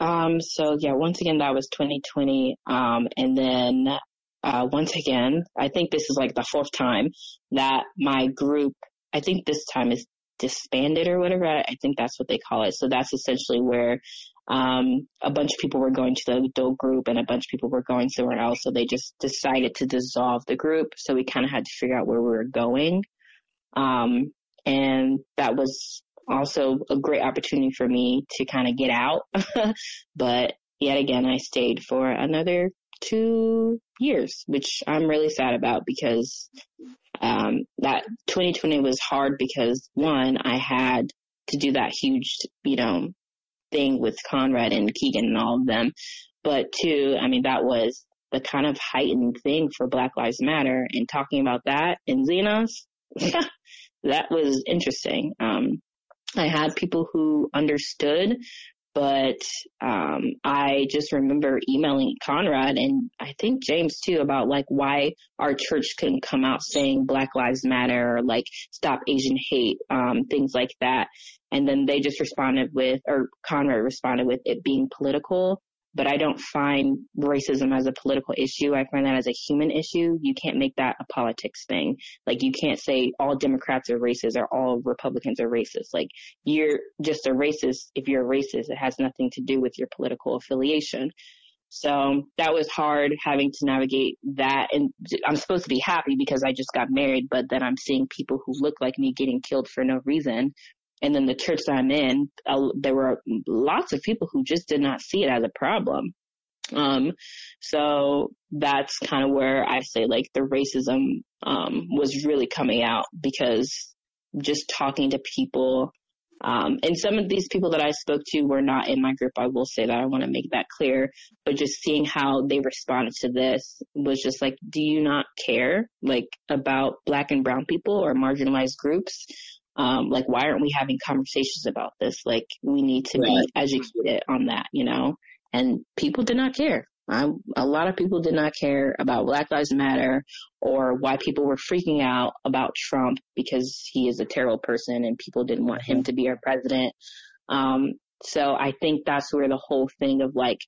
Um, so yeah, once again, that was 2020. Um, and then, uh, once again, I think this is like the fourth time that my group, I think this time is disbanded or whatever. I think that's what they call it. So that's essentially where um, a bunch of people were going to the adult group and a bunch of people were going somewhere else. So they just decided to dissolve the group. So we kind of had to figure out where we were going. Um, and that was also a great opportunity for me to kind of get out. but yet again, I stayed for another two years, which I'm really sad about because um, that 2020 was hard because one, I had to do that huge, you know, thing with Conrad and Keegan and all of them. But two, I mean, that was the kind of heightened thing for Black Lives Matter and talking about that in Xenos, that was interesting. Um, I had people who understood but um, I just remember emailing Conrad and I think James too about like why our church couldn't come out saying Black Lives Matter or like stop Asian hate, um, things like that. And then they just responded with, or Conrad responded with it being political but I don't find racism as a political issue. I find that as a human issue. You can't make that a politics thing. Like you can't say all Democrats are racist or all Republicans are racist. Like you're just a racist if you're a racist. It has nothing to do with your political affiliation. So that was hard having to navigate that. And I'm supposed to be happy because I just got married, but then I'm seeing people who look like me getting killed for no reason and then the church that I'm in, uh, there were lots of people who just did not see it as a problem. Um, so that's kind of where I say like the racism, um, was really coming out because just talking to people, um, and some of these people that I spoke to were not in my group. I will say that I want to make that clear, but just seeing how they responded to this was just like, do you not care like about black and brown people or marginalized groups? Um, like, why aren't we having conversations about this? Like, we need to right. be educated on that, you know? And people did not care. I, a lot of people did not care about Black Lives Matter or why people were freaking out about Trump because he is a terrible person and people didn't want him mm-hmm. to be our president. Um, so I think that's where the whole thing of like,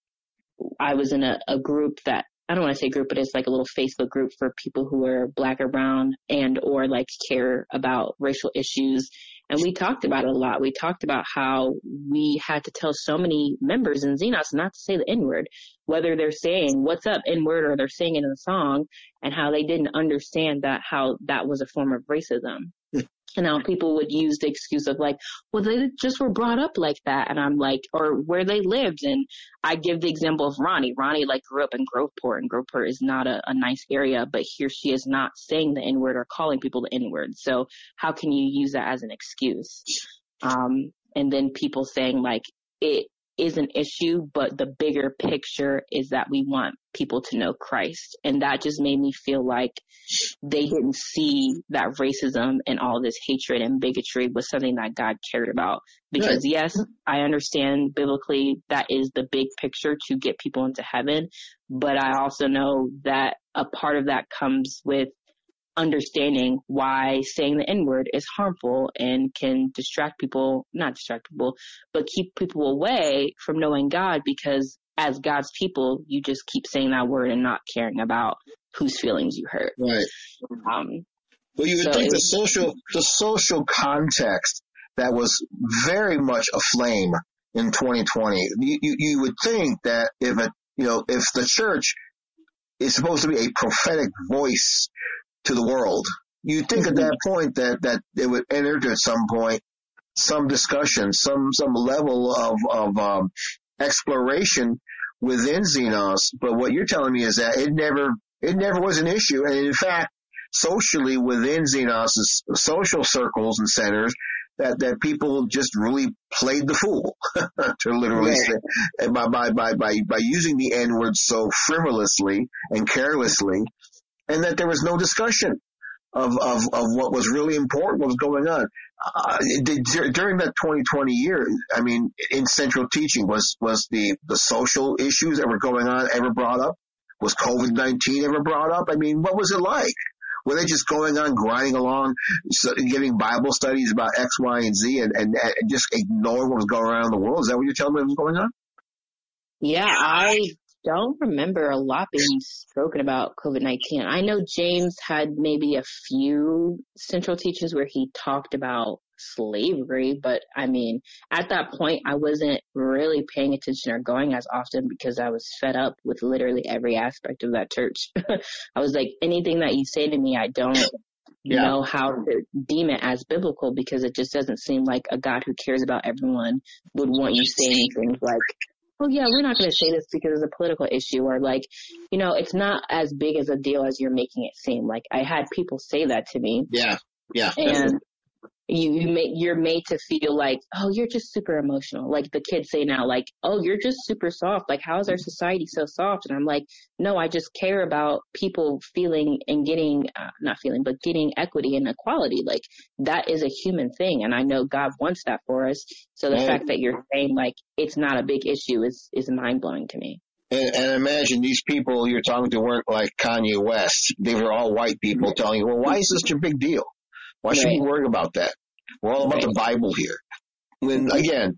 I was in a, a group that I don't want to say group, but it's like a little Facebook group for people who are black or brown and or like care about racial issues. And we talked about it a lot. We talked about how we had to tell so many members in Xenos not to say the N word, whether they're saying what's up N word or they're saying in the song and how they didn't understand that how that was a form of racism. And now people would use the excuse of like, well, they just were brought up like that. And I'm like, or where they lived. And I give the example of Ronnie. Ronnie like grew up in Groveport and Groveport is not a, a nice area, but here she is not saying the N word or calling people the N word. So how can you use that as an excuse? Um, and then people saying like, it is an issue, but the bigger picture is that we want people to know Christ. And that just made me feel like they didn't see that racism and all this hatred and bigotry was something that God cared about. Because right. yes, I understand biblically that is the big picture to get people into heaven, but I also know that a part of that comes with understanding why saying the N word is harmful and can distract people, not distract people, but keep people away from knowing God because as God's people, you just keep saying that word and not caring about whose feelings you hurt. Right. Um, well, you would so think the social, the social context that was very much aflame in 2020, you, you, you would think that if it, you know, if the church is supposed to be a prophetic voice to the world. You'd think mm-hmm. at that point that, that it would enter at some point some discussion, some, some level of, of, um, exploration within Xenos. But what you're telling me is that it never, it never was an issue. And in fact, socially within Xenos' social circles and centers, that, that people just really played the fool, to literally say, by, by, by, by, by using the N word so frivolously and carelessly and that there was no discussion of, of, of what was really important, what was going on. Uh, during that 2020 year, I mean, in central teaching, was, was the, the social issues that were going on ever brought up? Was COVID-19 ever brought up? I mean, what was it like? Were they just going on, grinding along, giving Bible studies about X, Y, and Z and, and, and just ignoring what was going on in the world? Is that what you're telling me was going on? Yeah, I don't remember a lot being spoken about COVID-19. I know James had maybe a few central teachings where he talked about slavery, but I mean, at that point, I wasn't really paying attention or going as often because I was fed up with literally every aspect of that church. I was like, anything that you say to me, I don't yeah. know how to deem it as biblical because it just doesn't seem like a God who cares about everyone would want you saying things like, well, yeah, we're not going to say this because it's a political issue or like, you know, it's not as big as a deal as you're making it seem. Like I had people say that to me. Yeah. Yeah. And you, you make, you're made to feel like, oh, you're just super emotional. Like the kids say now, like, oh, you're just super soft. Like, how is our society so soft? And I'm like, no, I just care about people feeling and getting, uh, not feeling, but getting equity and equality. Like that is a human thing. And I know God wants that for us. So the and, fact that you're saying like it's not a big issue is, is mind blowing to me. And, and, imagine these people you're talking to weren't like Kanye West. They were all white people telling you, well, why is this such a big deal? Why should right. we worry about that? We're all about right. the Bible here. And again,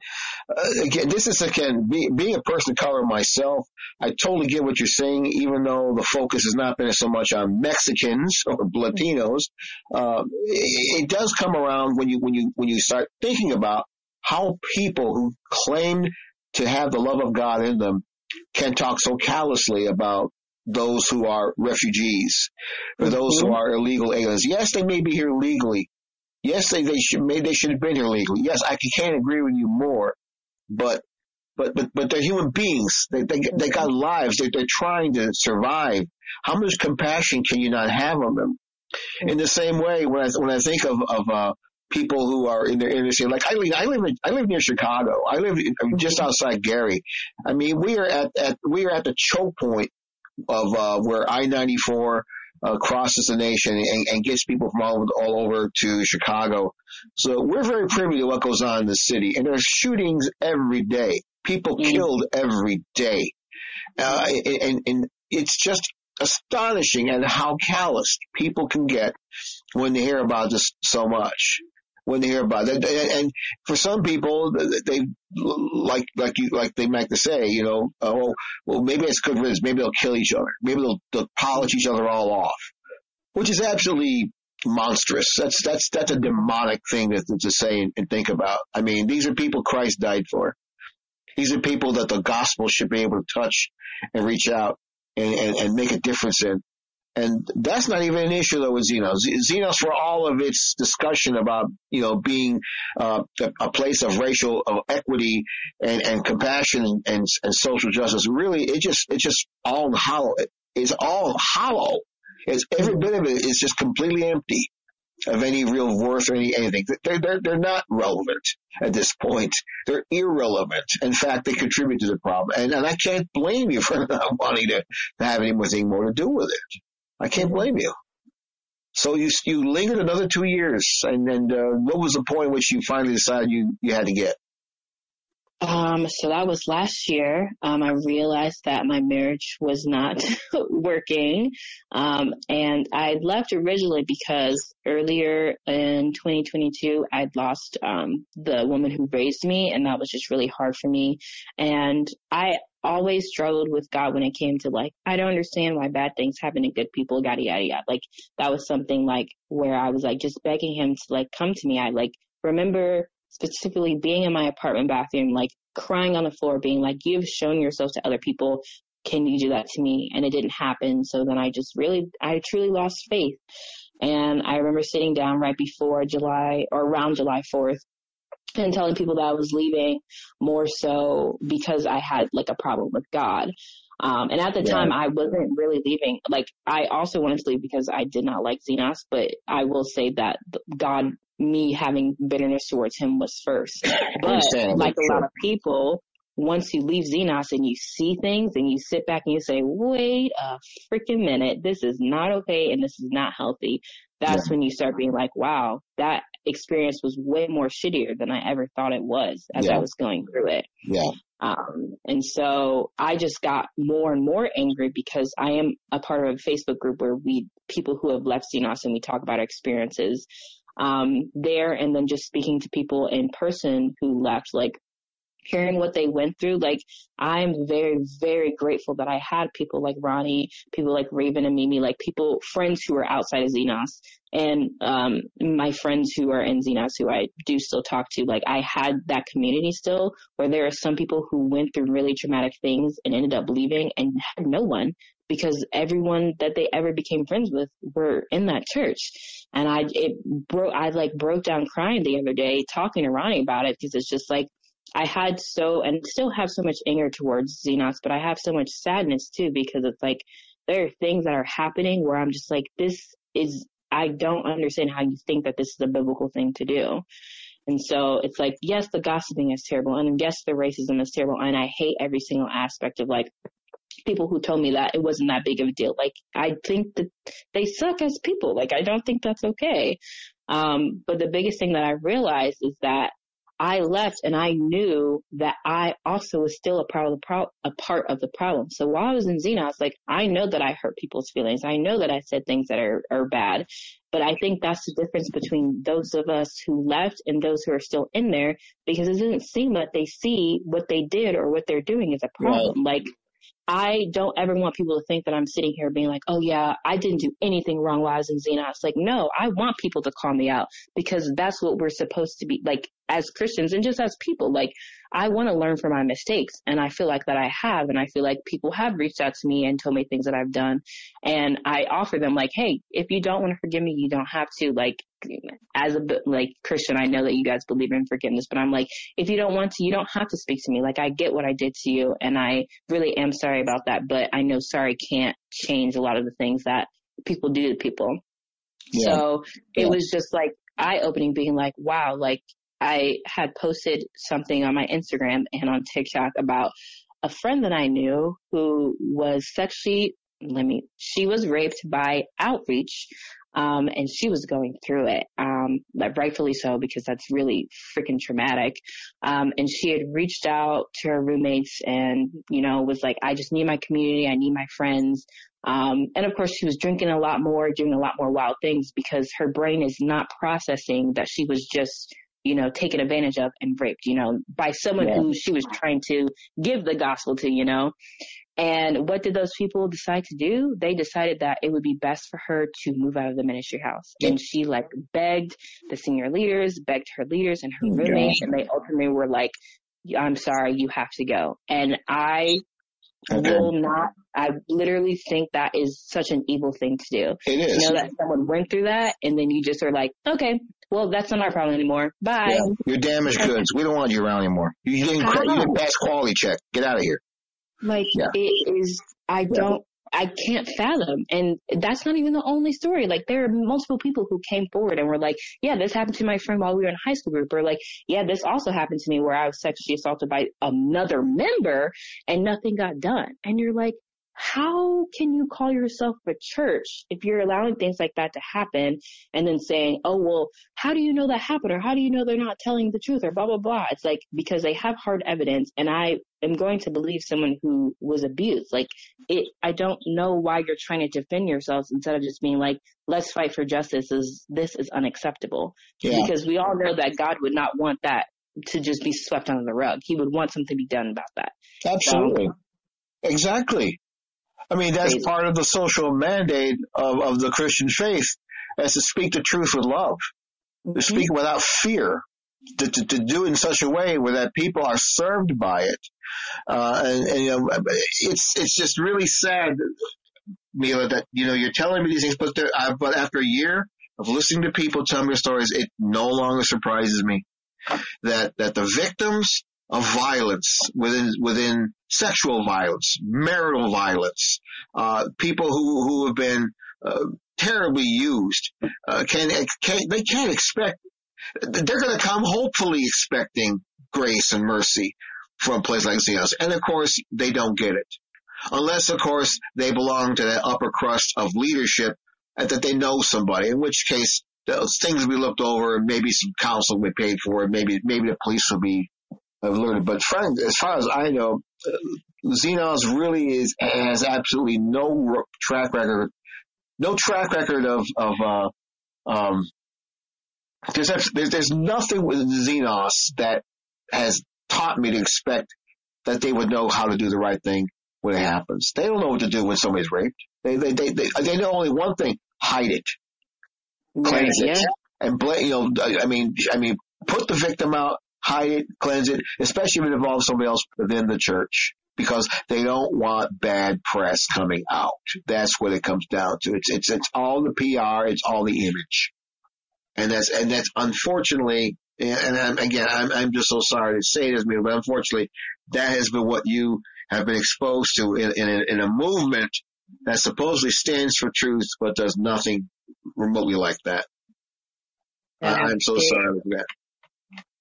uh, again, this is again be, being a person of color myself. I totally get what you're saying, even though the focus has not been so much on Mexicans or Latinos. Uh, it, it does come around when you when you when you start thinking about how people who claim to have the love of God in them can talk so callously about those who are refugees or mm-hmm. those who are illegal aliens. Yes, they may be here legally. Yes, they, they should, maybe they should have been here legally. Yes, I can't agree with you more, but, but, but, but they're human beings. They, they, they got lives. They, they're trying to survive. How much compassion can you not have on them? In the same way, when I, when I think of, of, uh, people who are in their inner city. Like I live, I live, in, I live near Chicago. I live just outside Gary. I mean, we are at, at we are at the choke point of uh, where I-94 uh, crosses the nation and, and, gets people from all over, all over to Chicago. So we're very privy to what goes on in the city, and there's shootings every day. People mm killed every day, uh, and, and it's just astonishing at how calloused people can get when they hear about this so much when they hear about it. And for some people, they like like you like they like to say, you know, oh well, maybe it's good riddance. Maybe they'll kill each other. Maybe they'll, they'll polish each other all off, which is absolutely monstrous. That's that's that's a demonic thing to, to say and, and think about. I mean, these are people Christ died for. These are people that the gospel should be able to touch and reach out and, and, and make a difference in. And that's not even an issue though with Xenos. Xenos, for all of its discussion about, you know, being uh, a place of racial of equity and, and compassion and, and, social justice, really, it just, it's just all hollow. It's all hollow. It's every bit of it is just completely empty. of any real worth or any anything. They're, they're, they're not relevant at this point. They're irrelevant. In fact, they contribute to the problem. And, and I can't blame you for not wanting to have anything more to do with it. I can't blame you. So you you lingered another two years, and then uh, what was the point which you finally decided you you had to get? Um, so that was last year. Um, I realized that my marriage was not working. Um, and I left originally because earlier in 2022, I'd lost, um, the woman who raised me and that was just really hard for me. And I always struggled with God when it came to like, I don't understand why bad things happen to good people, yada, yada, yada. Like that was something like where I was like just begging him to like come to me. I like remember specifically being in my apartment bathroom, like crying on the floor, being like, you've shown yourself to other people. Can you do that to me? And it didn't happen. So then I just really, I truly lost faith. And I remember sitting down right before July or around July 4th and telling people that I was leaving more so because I had like a problem with God. Um, and at the yeah. time I wasn't really leaving. Like I also wanted to leave because I did not like Xenos, but I will say that God me having bitterness towards him was first. But like a lot of people, once you leave Xenos and you see things and you sit back and you say, wait a freaking minute, this is not okay and this is not healthy. That's yeah. when you start being like, wow, that experience was way more shittier than I ever thought it was as yeah. I was going through it. Yeah. Um, and so I just got more and more angry because I am a part of a Facebook group where we, people who have left Xenos and we talk about our experiences um, there and then just speaking to people in person who left, like hearing what they went through, like I'm very, very grateful that I had people like Ronnie, people like Raven and Mimi, like people, friends who are outside of Xenos and, um, my friends who are in Xenos who I do still talk to, like I had that community still where there are some people who went through really traumatic things and ended up leaving and had no one because everyone that they ever became friends with were in that church. And I, it broke, I like broke down crying the other day talking to Ronnie about it because it's just like, I had so, and still have so much anger towards Xenos, but I have so much sadness too because it's like, there are things that are happening where I'm just like, this is, I don't understand how you think that this is a biblical thing to do. And so it's like, yes, the gossiping is terrible. And yes, the racism is terrible. And I hate every single aspect of like people who told me that it wasn't that big of a deal. Like, I think that they suck as people. Like, I don't think that's okay. Um, but the biggest thing that I realized is that I left and I knew that I also was still a part of the pro- a part of the problem. So while I was in Xena, I was like I know that I hurt people's feelings. I know that I said things that are, are bad, but I think that's the difference between those of us who left and those who are still in there because it doesn't seem that they see what they did or what they're doing as a problem. Right. Like I don't ever want people to think that I'm sitting here being like, oh yeah, I didn't do anything wrong while I was in Xenos. Like, no, I want people to call me out because that's what we're supposed to be like as Christians and just as people. Like, I want to learn from my mistakes and I feel like that I have and I feel like people have reached out to me and told me things that I've done and I offer them like, hey, if you don't want to forgive me, you don't have to. Like, as a like Christian, I know that you guys believe in forgiveness, but I'm like, if you don't want to, you don't have to speak to me. Like, I get what I did to you and I really am sorry about that, but I know sorry can't change a lot of the things that people do to people. Yeah. So it yeah. was just like eye opening being like, wow, like I had posted something on my Instagram and on TikTok about a friend that I knew who was sexually, let me, she was raped by outreach. Um, and she was going through it, um, rightfully so because that's really freaking traumatic. Um, and she had reached out to her roommates and, you know, was like, I just need my community. I need my friends. Um, and of course she was drinking a lot more, doing a lot more wild things because her brain is not processing that she was just you know, taken advantage of and raped, you know, by someone yeah. who she was trying to give the gospel to, you know. And what did those people decide to do? They decided that it would be best for her to move out of the ministry house. And she like begged the senior leaders, begged her leaders and her roommates, and they ultimately were like, I'm sorry, you have to go. And I okay. will not, I literally think that is such an evil thing to do. It is. You know that someone went through that and then you just are like, okay, well, that's not our problem anymore. Bye. Yeah, you're damaged goods. We don't want you around anymore. You didn't, you didn't pass quality check. Get out of here. Like yeah. it is. I don't. I can't fathom. And that's not even the only story. Like there are multiple people who came forward and were like, yeah, this happened to my friend while we were in high school group or like, yeah, this also happened to me where I was sexually assaulted by another member and nothing got done. And you're like, how can you call yourself a church if you're allowing things like that to happen and then saying, oh, well, how do you know that happened? Or how do you know they're not telling the truth or blah, blah, blah. It's like, because they have hard evidence and I am going to believe someone who was abused. Like it, I don't know why you're trying to defend yourselves instead of just being like, let's fight for justice is this is unacceptable. Yeah. Because we all know that God would not want that to just be swept under the rug. He would want something to be done about that. Absolutely. So, exactly. I mean, that's Crazy. part of the social mandate of, of the Christian faith as to speak the truth with love, mm-hmm. to speak without fear, to, to, to, do it in such a way where that people are served by it. Uh, and, and, you know, it's, it's just really sad, Milla, that, you know, you're telling me these things, but uh, but after a year of listening to people tell me stories, it no longer surprises me that, that the victims of violence within within sexual violence, marital violence, uh, people who who have been uh, terribly used uh, can, can they can't expect they're going to come hopefully expecting grace and mercy from a place like Xenos, and of course they don't get it. Unless of course they belong to that upper crust of leadership and that they know somebody, in which case those things will be looked over and maybe some counsel will be paid for and maybe maybe the police will be I've learned. It. But Frank, as far as I know, Xenos really is has absolutely no track record, no track record of of uh, um. There's, there's there's nothing with Xenos that has taught me to expect that they would know how to do the right thing when it happens. They don't know what to do when somebody's raped. They they they they, they know only one thing: hide it, cleanse yeah. it, and blame. You know, I mean, I mean, put the victim out hide it, cleanse it, especially if it involves somebody else within the church because they don't want bad press coming out. That's what it comes down to. It's, it's, it's all the PR. It's all the image. And that's, and that's unfortunately, and I'm, again, I'm, I'm just so sorry to say this, but unfortunately, that has been what you have been exposed to in, in, a, in a movement that supposedly stands for truth, but does nothing remotely like that. I'm so sorry for that.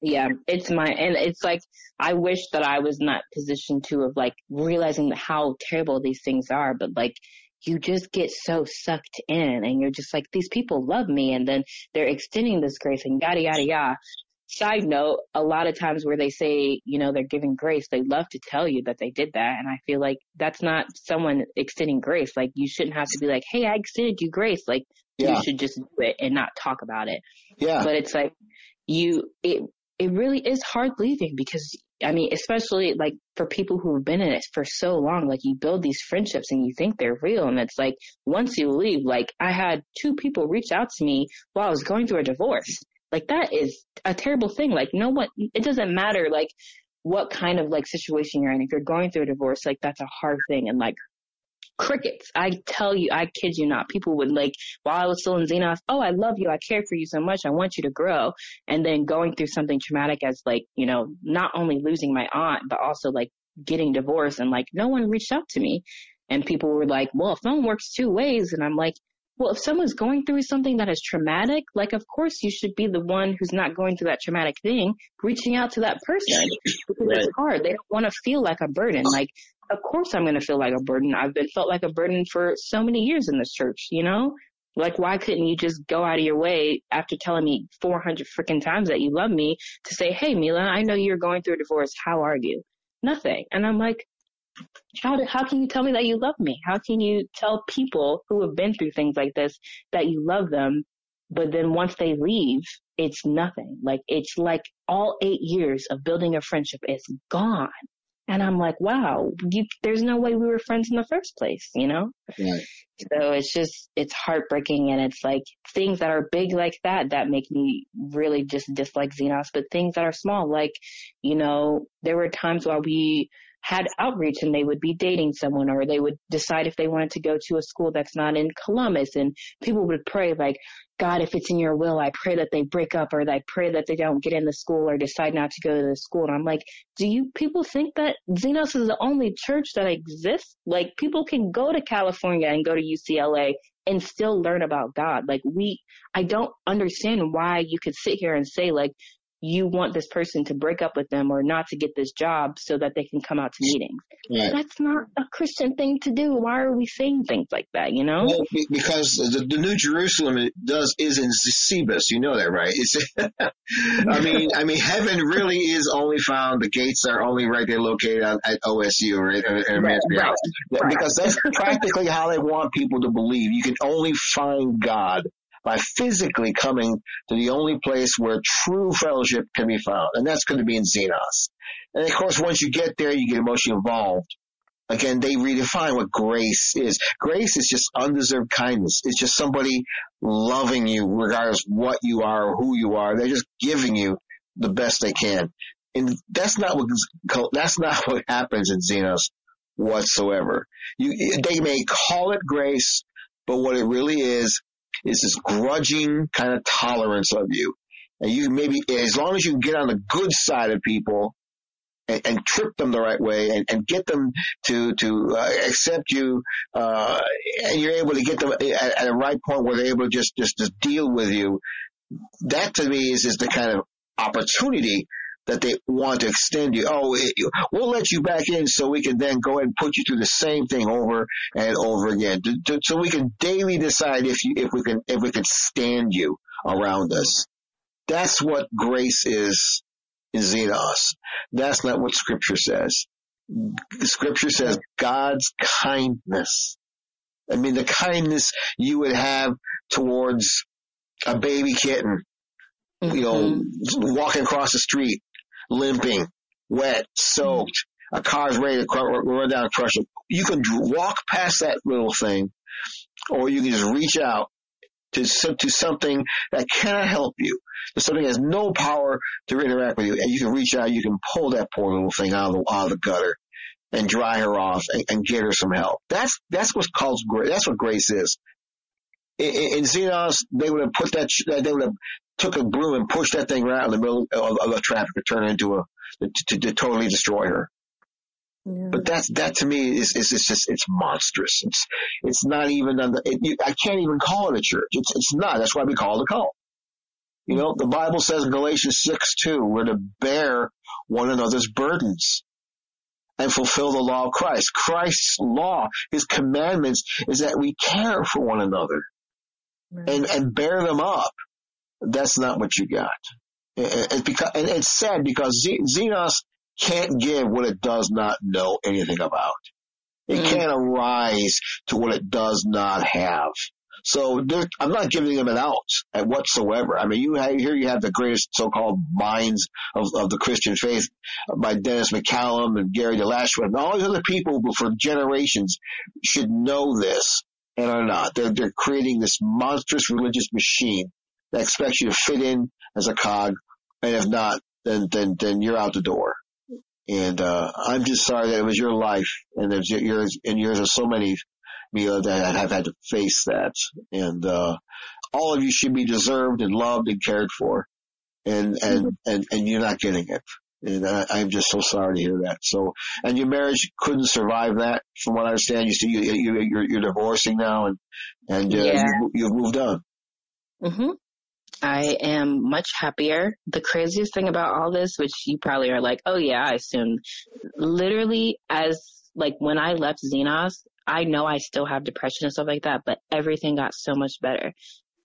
Yeah, it's my, and it's like, I wish that I was not positioned to of like realizing how terrible these things are, but like, you just get so sucked in and you're just like, these people love me and then they're extending this grace and yada, yada, yada. Side note, a lot of times where they say, you know, they're giving grace, they love to tell you that they did that. And I feel like that's not someone extending grace. Like you shouldn't have to be like, Hey, I extended you grace. Like yeah. you should just do it and not talk about it. Yeah. But it's like, you, it, it really is hard leaving because I mean, especially like for people who have been in it for so long, like you build these friendships and you think they're real. And it's like once you leave, like I had two people reach out to me while I was going through a divorce. Like that is a terrible thing. Like no one, it doesn't matter like what kind of like situation you're in. If you're going through a divorce, like that's a hard thing. And like crickets. I tell you, I kid you not. People would like, while I was still in Xenos, oh, I love you. I care for you so much. I want you to grow. And then going through something traumatic as like, you know, not only losing my aunt, but also like getting divorced and like no one reached out to me. And people were like, well, phone works two ways. And I'm like, well, if someone's going through something that is traumatic, like of course you should be the one who's not going through that traumatic thing, reaching out to that person because right. it's hard. They don't want to feel like a burden. Like of course I'm going to feel like a burden. I've been felt like a burden for so many years in this church, you know? Like, why couldn't you just go out of your way after telling me 400 freaking times that you love me to say, Hey, Milla, I know you're going through a divorce. How are you? Nothing. And I'm like, how, do, how can you tell me that you love me? How can you tell people who have been through things like this that you love them? But then once they leave, it's nothing. Like, it's like all eight years of building a friendship is gone. And I'm like, wow, you, there's no way we were friends in the first place, you know? Right. So it's just, it's heartbreaking and it's like things that are big like that, that make me really just dislike Xenos, but things that are small, like, you know, there were times while we had outreach and they would be dating someone or they would decide if they wanted to go to a school that's not in Columbus and people would pray like, God, if it's in your will, I pray that they break up or I pray that they don't get in the school or decide not to go to the school. And I'm like, do you people think that Xenos is the only church that exists? Like people can go to California and go to UCLA and still learn about God. Like we, I don't understand why you could sit here and say like, you want this person to break up with them or not to get this job so that they can come out to meetings. Right. That's not a Christian thing to do. Why are we saying things like that, you know? Well, because the, the New Jerusalem does is in Cebus. You know that, right? It's, I mean, I mean, heaven really is only found, the gates are only right there located at, at OSU, right? right, right, right. Because that's practically how they want people to believe. You can only find God by physically coming to the only place where true fellowship can be found, and that's going to be in Xenos. And of course, once you get there, you get emotionally involved. Again, they redefine what grace is. Grace is just undeserved kindness. It's just somebody loving you regardless what you are or who you are. They're just giving you the best they can. And that's not what, that's not what happens in Xenos whatsoever. You, they may call it grace, but what it really is, is this grudging kind of tolerance of you. And you maybe, as long as you get on the good side of people and, and trip them the right way and, and get them to, to uh, accept you, uh, and you're able to get them at, at a right point where they're able to just, just, just deal with you. That to me is, is the kind of opportunity that they want to extend you. Oh, it, we'll let you back in so we can then go ahead and put you through the same thing over and over again, to, to, so we can daily decide if you if we can if we can stand you around us. That's what grace is in Xenos. That's not what Scripture says. Scripture says God's kindness. I mean, the kindness you would have towards a baby kitten, you know, mm-hmm. walking across the street, limping, wet, soaked. A car's ready to run down and crush it. You can walk past that little thing, or you can just reach out to to something that cannot help you, to something that has no power to interact with you, and you can reach out. You can pull that poor little thing out of the, out of the gutter and dry her off and, and get her some help. That's that's what's called grace. That's what grace is. In, in Xenos, they would have put that. They would have took a broom and pushed that thing right in the middle of, of the traffic to turn it into a to, to, to totally destroy her. Yeah. But that's that to me is is it's just it's monstrous. It's it's not even on the. It, you, I can't even call it a church. It's it's not. That's why we call it a cult. You know, the Bible says in Galatians six two, we're to bear one another's burdens and fulfill the law of Christ. Christ's law, His commandments, is that we care for one another right. and and bear them up. That's not what you got. It's because, and it's sad because Xenos can't give what it does not know anything about. It mm. can't arise to what it does not have. So I'm not giving them an out at whatsoever. I mean, you have, here you have the greatest so-called minds of, of the Christian faith by Dennis McCallum and Gary DeLashmutt and all these other people who for generations should know this and are not. They're, they're creating this monstrous religious machine that expects you to fit in as a cog, and if not, then then then you're out the door. And uh, I'm just sorry that it was your life, and there's yours and yours of so many, Milla, that I have had to face that. And uh, all of you should be deserved and loved and cared for, and and mm-hmm. and and you're not getting it. And I, am just so sorry to hear that. So, and your marriage couldn't survive that, from what I understand. You see, you, you, you're, you're divorcing now, and and uh, yeah. you, you've moved on. Mhm. I am much happier. The craziest thing about all this, which you probably are like, oh yeah, I assume, literally as like when I left Xenos, I know I still have depression and stuff like that, but everything got so much better.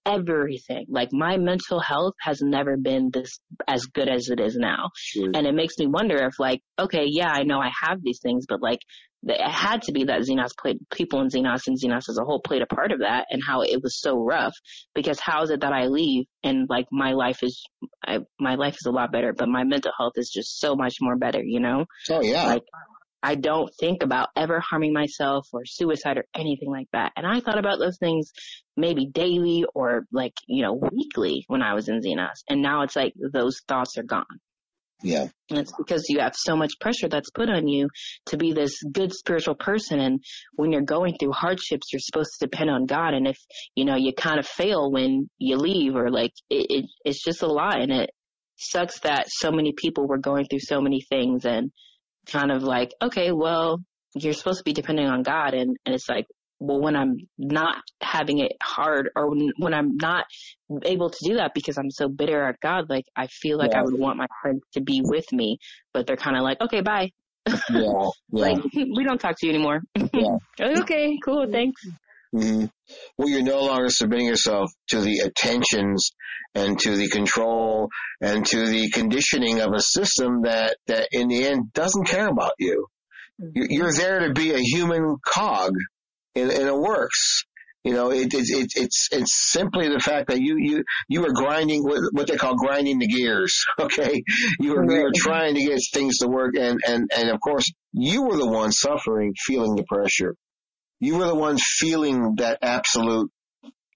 Everything. Like my mental health has never been this as good as it is now. Mm. And it makes me wonder if like, okay, yeah, I know I have these things, but like it had to be that Xenos played people in Xenos and Xenos as a whole played a part of that and how it was so rough. Because how is it that I leave and like my life is I, my life is a lot better but my mental health is just so much more better you know? Oh yeah. Like I don't think about ever harming myself or suicide or anything like that. And I thought about those things maybe daily or like you know weekly when I was in Xenos. And now it's like those thoughts are gone Yeah. And it's because you have so much pressure that's put on you to be this good spiritual person. And when you're going through hardships, you're supposed to depend on God. And if, you know, you kind of fail when you leave or like it, it it's just a lot. And it sucks that so many people were going through so many things and kind of like, okay, well, you're supposed to be depending on God. And, and it's like, well, when I'm not having it hard or when, when I'm not able to do that because I'm so bitter at God, like I feel like yeah. I would want my friends to be with me, but they're kind of like, okay, bye. Yeah, yeah. like we don't talk to you anymore. Yeah. okay, cool, thanks. Mm-hmm. Well, you're no longer submitting yourself to the attentions and to the control and to the conditioning of a system that, that in the end doesn't care about you. Mm-hmm. You're there to be a human cog in, in a works. You know, it, it, it, it's it's simply the fact that you you you are grinding what they call grinding the gears. Okay, you were you were trying to get things to work, and and and of course you were the one suffering, feeling the pressure. You were the one feeling that absolute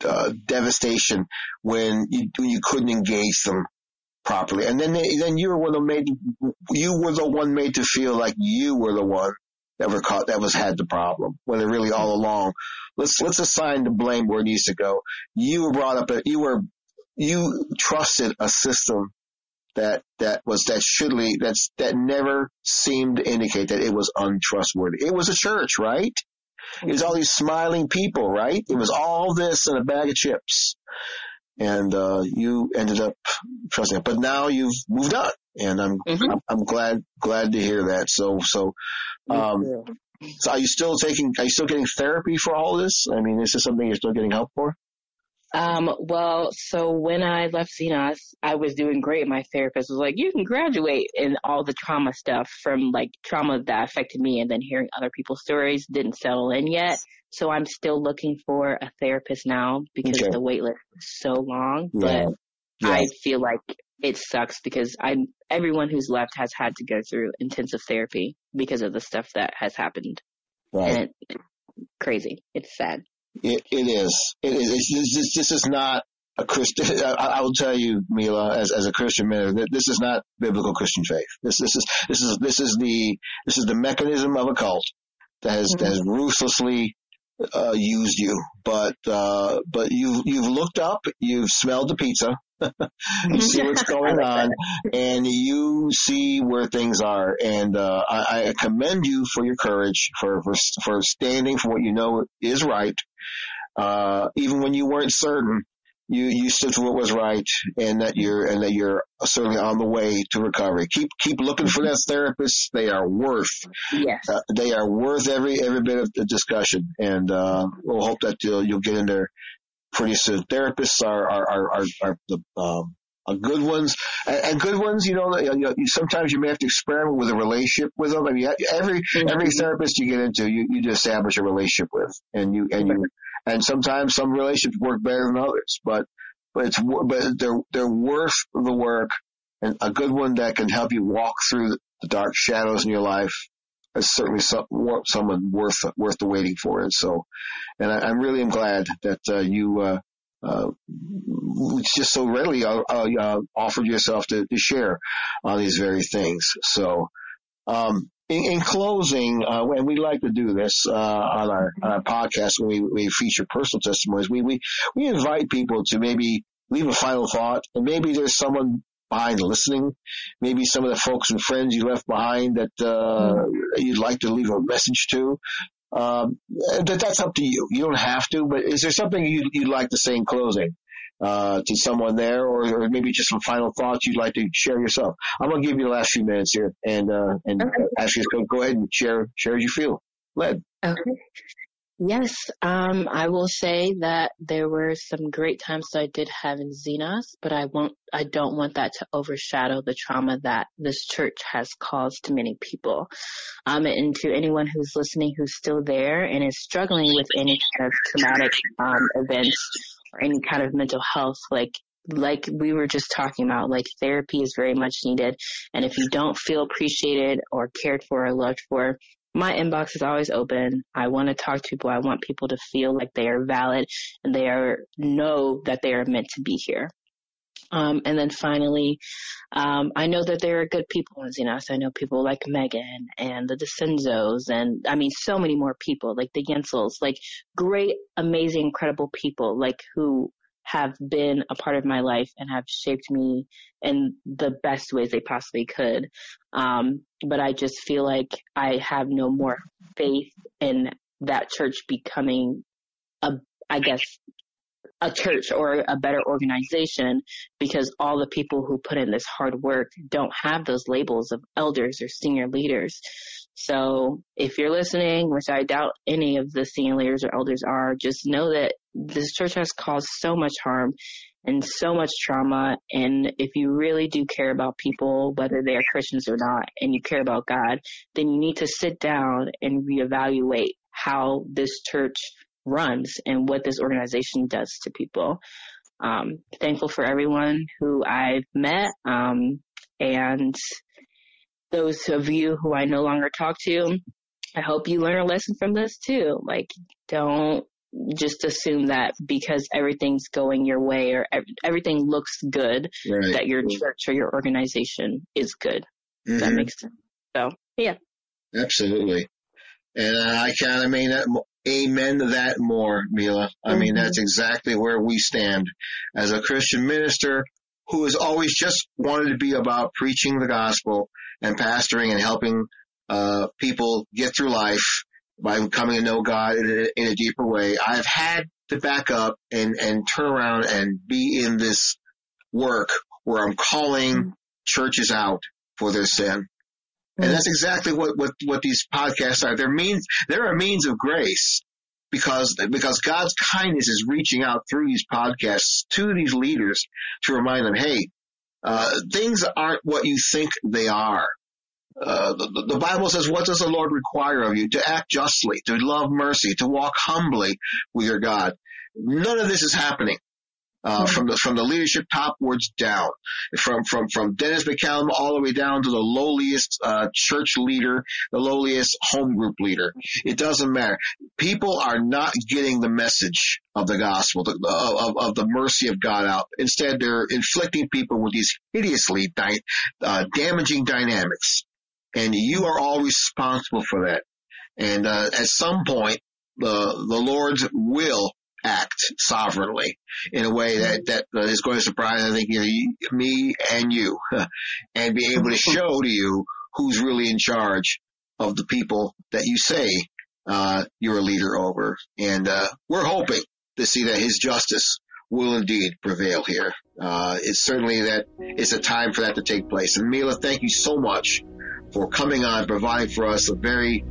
uh, devastation when you when you couldn't engage them properly, and then they, then you were one made you were the one made to feel like you were the one that were caught that was had the problem when they're really all along. Let's let's assign the blame where it needs to go. You were brought up. You were you trusted a system that that was that shouldly that's that never seemed to indicate that it was untrustworthy. It was a church, right? It was all these smiling people, right? It was all this and a bag of chips. And uh, you ended up trusting it. But now you've moved on and I'm, mm-hmm. I'm, glad glad to hear that. So so um, so are you still taking? Are you still getting therapy for all this? I mean, is this something you're still getting help for? Um, well, so when I left Xenos, I was doing great. My therapist was like, you can graduate and all the trauma stuff from like trauma that affected me and then hearing other people's stories didn't settle in yet. So I'm still looking for a therapist now because okay. the wait list is so long, yeah. but yeah. I feel like it sucks because I'm everyone who's left has had to go through intensive therapy because of the stuff that has happened. Right. And it, crazy. It's sad. It, it is. It is. It's, this, this is not a Christian. I, I, will tell you, Milla, as, as a Christian man, this is not biblical Christian faith. This, this is, this is, this is the, this is the mechanism of a cult that has, mm-hmm. that has ruthlessly uh, used you, but uh, but you've you've looked up, you've smelled the pizza, you see what's going on, and you see where things are. And uh, I, I commend you for your courage, for for for standing for what you know is right, uh, even when you weren't certain you you stood for what was right and that you're and that you're certainly on the way to recovery. Keep keep looking for that therapist. They are worth yes. Uh, they are worth every every bit of the discussion, and uh, we'll hope that you'll you'll get in there pretty soon. Therapists are are are are, are the um, are good ones and, and, good ones. You know, you know, sometimes you may have to experiment with a relationship with them. I mean, every every therapist you get into, you you just establish a relationship with, and you and you and sometimes some relationships work better than others, but, but it's, but they're, they're worth the work and a good one that can help you walk through the dark shadows in your life is certainly some, someone worth, worth the waiting for. And so, and I, I really am glad that, uh, you, uh, uh, just so readily uh, uh, offered yourself to, to share on these very things. So, um, in, in closing, uh, and we like to do this uh, on our, on our podcast when we, we feature personal testimonies, we, we, we invite people to maybe leave a final thought, and maybe there's someone behind listening, maybe some of the folks and friends you left behind that uh, mm-hmm. you'd like to leave a message to. Um, that that's up to you. You don't have to, but is there something you'd, you'd like to say in closing? uh, to someone there, or, or, maybe just some final thoughts you'd like to share yourself. I'm going to give you the last few minutes here, and uh, and okay. ask you to go ahead and share share as you feel. Led. Okay. Yes, um, I will say that there were some great times that I did have in Xenos, but I won't, I don't want that to overshadow the trauma that this church has caused to many people. Um, and to anyone who's listening who's still there and is struggling with any kind of traumatic um, events or any kind of mental health, like like we were just talking about, like therapy is very much needed. And if you don't feel appreciated or cared for or loved for, my inbox is always open. I want to talk to people. I want people to feel like they are valid and they are know that they are meant to be here. Um, and then finally, um, I know that there are good people in Xenos. I know people like Megan and the DeCenzos and I mean so many more people like the Yensels, like great, amazing, incredible people like who have been a part of my life and have shaped me in the best ways they possibly could. Um, but I just feel like I have no more faith in that church becoming a, I guess, a church or a better organization because all the people who put in this hard work don't have those labels of elders or senior leaders. So if you're listening, which I doubt any of the senior leaders or elders are, just know that this church has caused so much harm and so much trauma. And if you really do care about people, whether they are Christians or not, and you care about God, then you need to sit down and reevaluate how this church runs and what this organization does to people. Um, thankful for everyone who I've met. Um, and those of you who I no longer talk to, I hope you learn a lesson from this too. Like, don't just assume that because everything's going your way or everything looks good, right. that your church or your organization is good. Mm-hmm. That makes sense. So, yeah. Absolutely. And I kind of mean that, amen to that more, Milla. I mm-hmm. mean, that's exactly where we stand as a Christian minister who has always just wanted to be about preaching the gospel and pastoring and helping uh, people get through life by coming to know God in a, in a deeper way. I've had to back up and, and turn around and be in this work where I'm calling mm-hmm. churches out for their sin. And mm-hmm. that's exactly what, what, what these podcasts are. They're means, they're a means of grace because, because God's kindness is reaching out through these podcasts to these leaders to remind them, hey, uh, things aren't what you think they are. Uh, the, the, Bible says, what does the Lord require of you? To act justly, to love mercy, to walk humbly with your God. None of this is happening. Uh, from the from the leadership topwards down, from from from Dennis McCallum all the way down to the lowliest uh, church leader, the lowliest home group leader. It doesn't matter. People are not getting the message of the gospel, the, of, of the mercy of God out. Instead, they're inflicting people with these hideously di- uh, damaging dynamics, and you are all responsible for that. And uh, at some point, the the Lord's will act sovereignly in a way that, that is going to surprise, I think, you me and you and be able to show to you who's really in charge of the people that you say, uh, you're a leader over. And, uh, we're hoping to see that his justice will indeed prevail here. Uh, it's certainly that it's a time for that to take place. And Milla, thank you so much for coming on, providing for us a very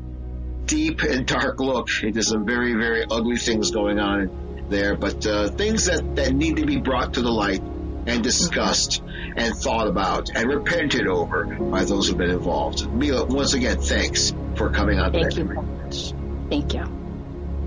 deep and dark look There's some very, very ugly things going on there, but uh, things that, that need to be brought to the light and discussed and thought about and repented over by those who've been involved. Milla, once again, thanks for coming on. Thank you very much. Thank you.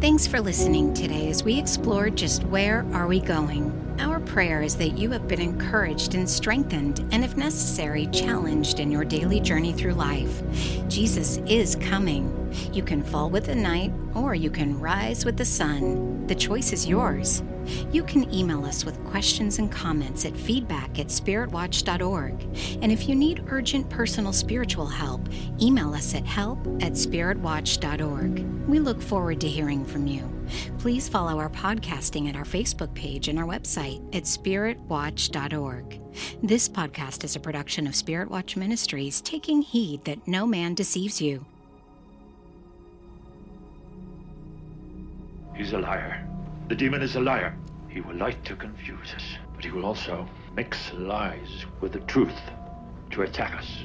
Thanks for listening today as we explored just where are we going. Our prayer is that you have been encouraged and strengthened, and if necessary, challenged in your daily journey through life. Jesus is coming. You can fall with the night, or you can rise with the sun. The choice is yours. You can email us with questions and comments at feedback at spiritwatch.org. And if you need urgent personal spiritual help, email us at help at spiritwatch.org. We look forward to hearing from you. Please follow our podcasting at our Facebook page and our website at spiritwatch.org. This podcast is a production of Spirit Watch Ministries, taking heed that no man deceives you. He's a liar. The demon is a liar. He will like to confuse us, but he will also mix lies with the truth to attack us.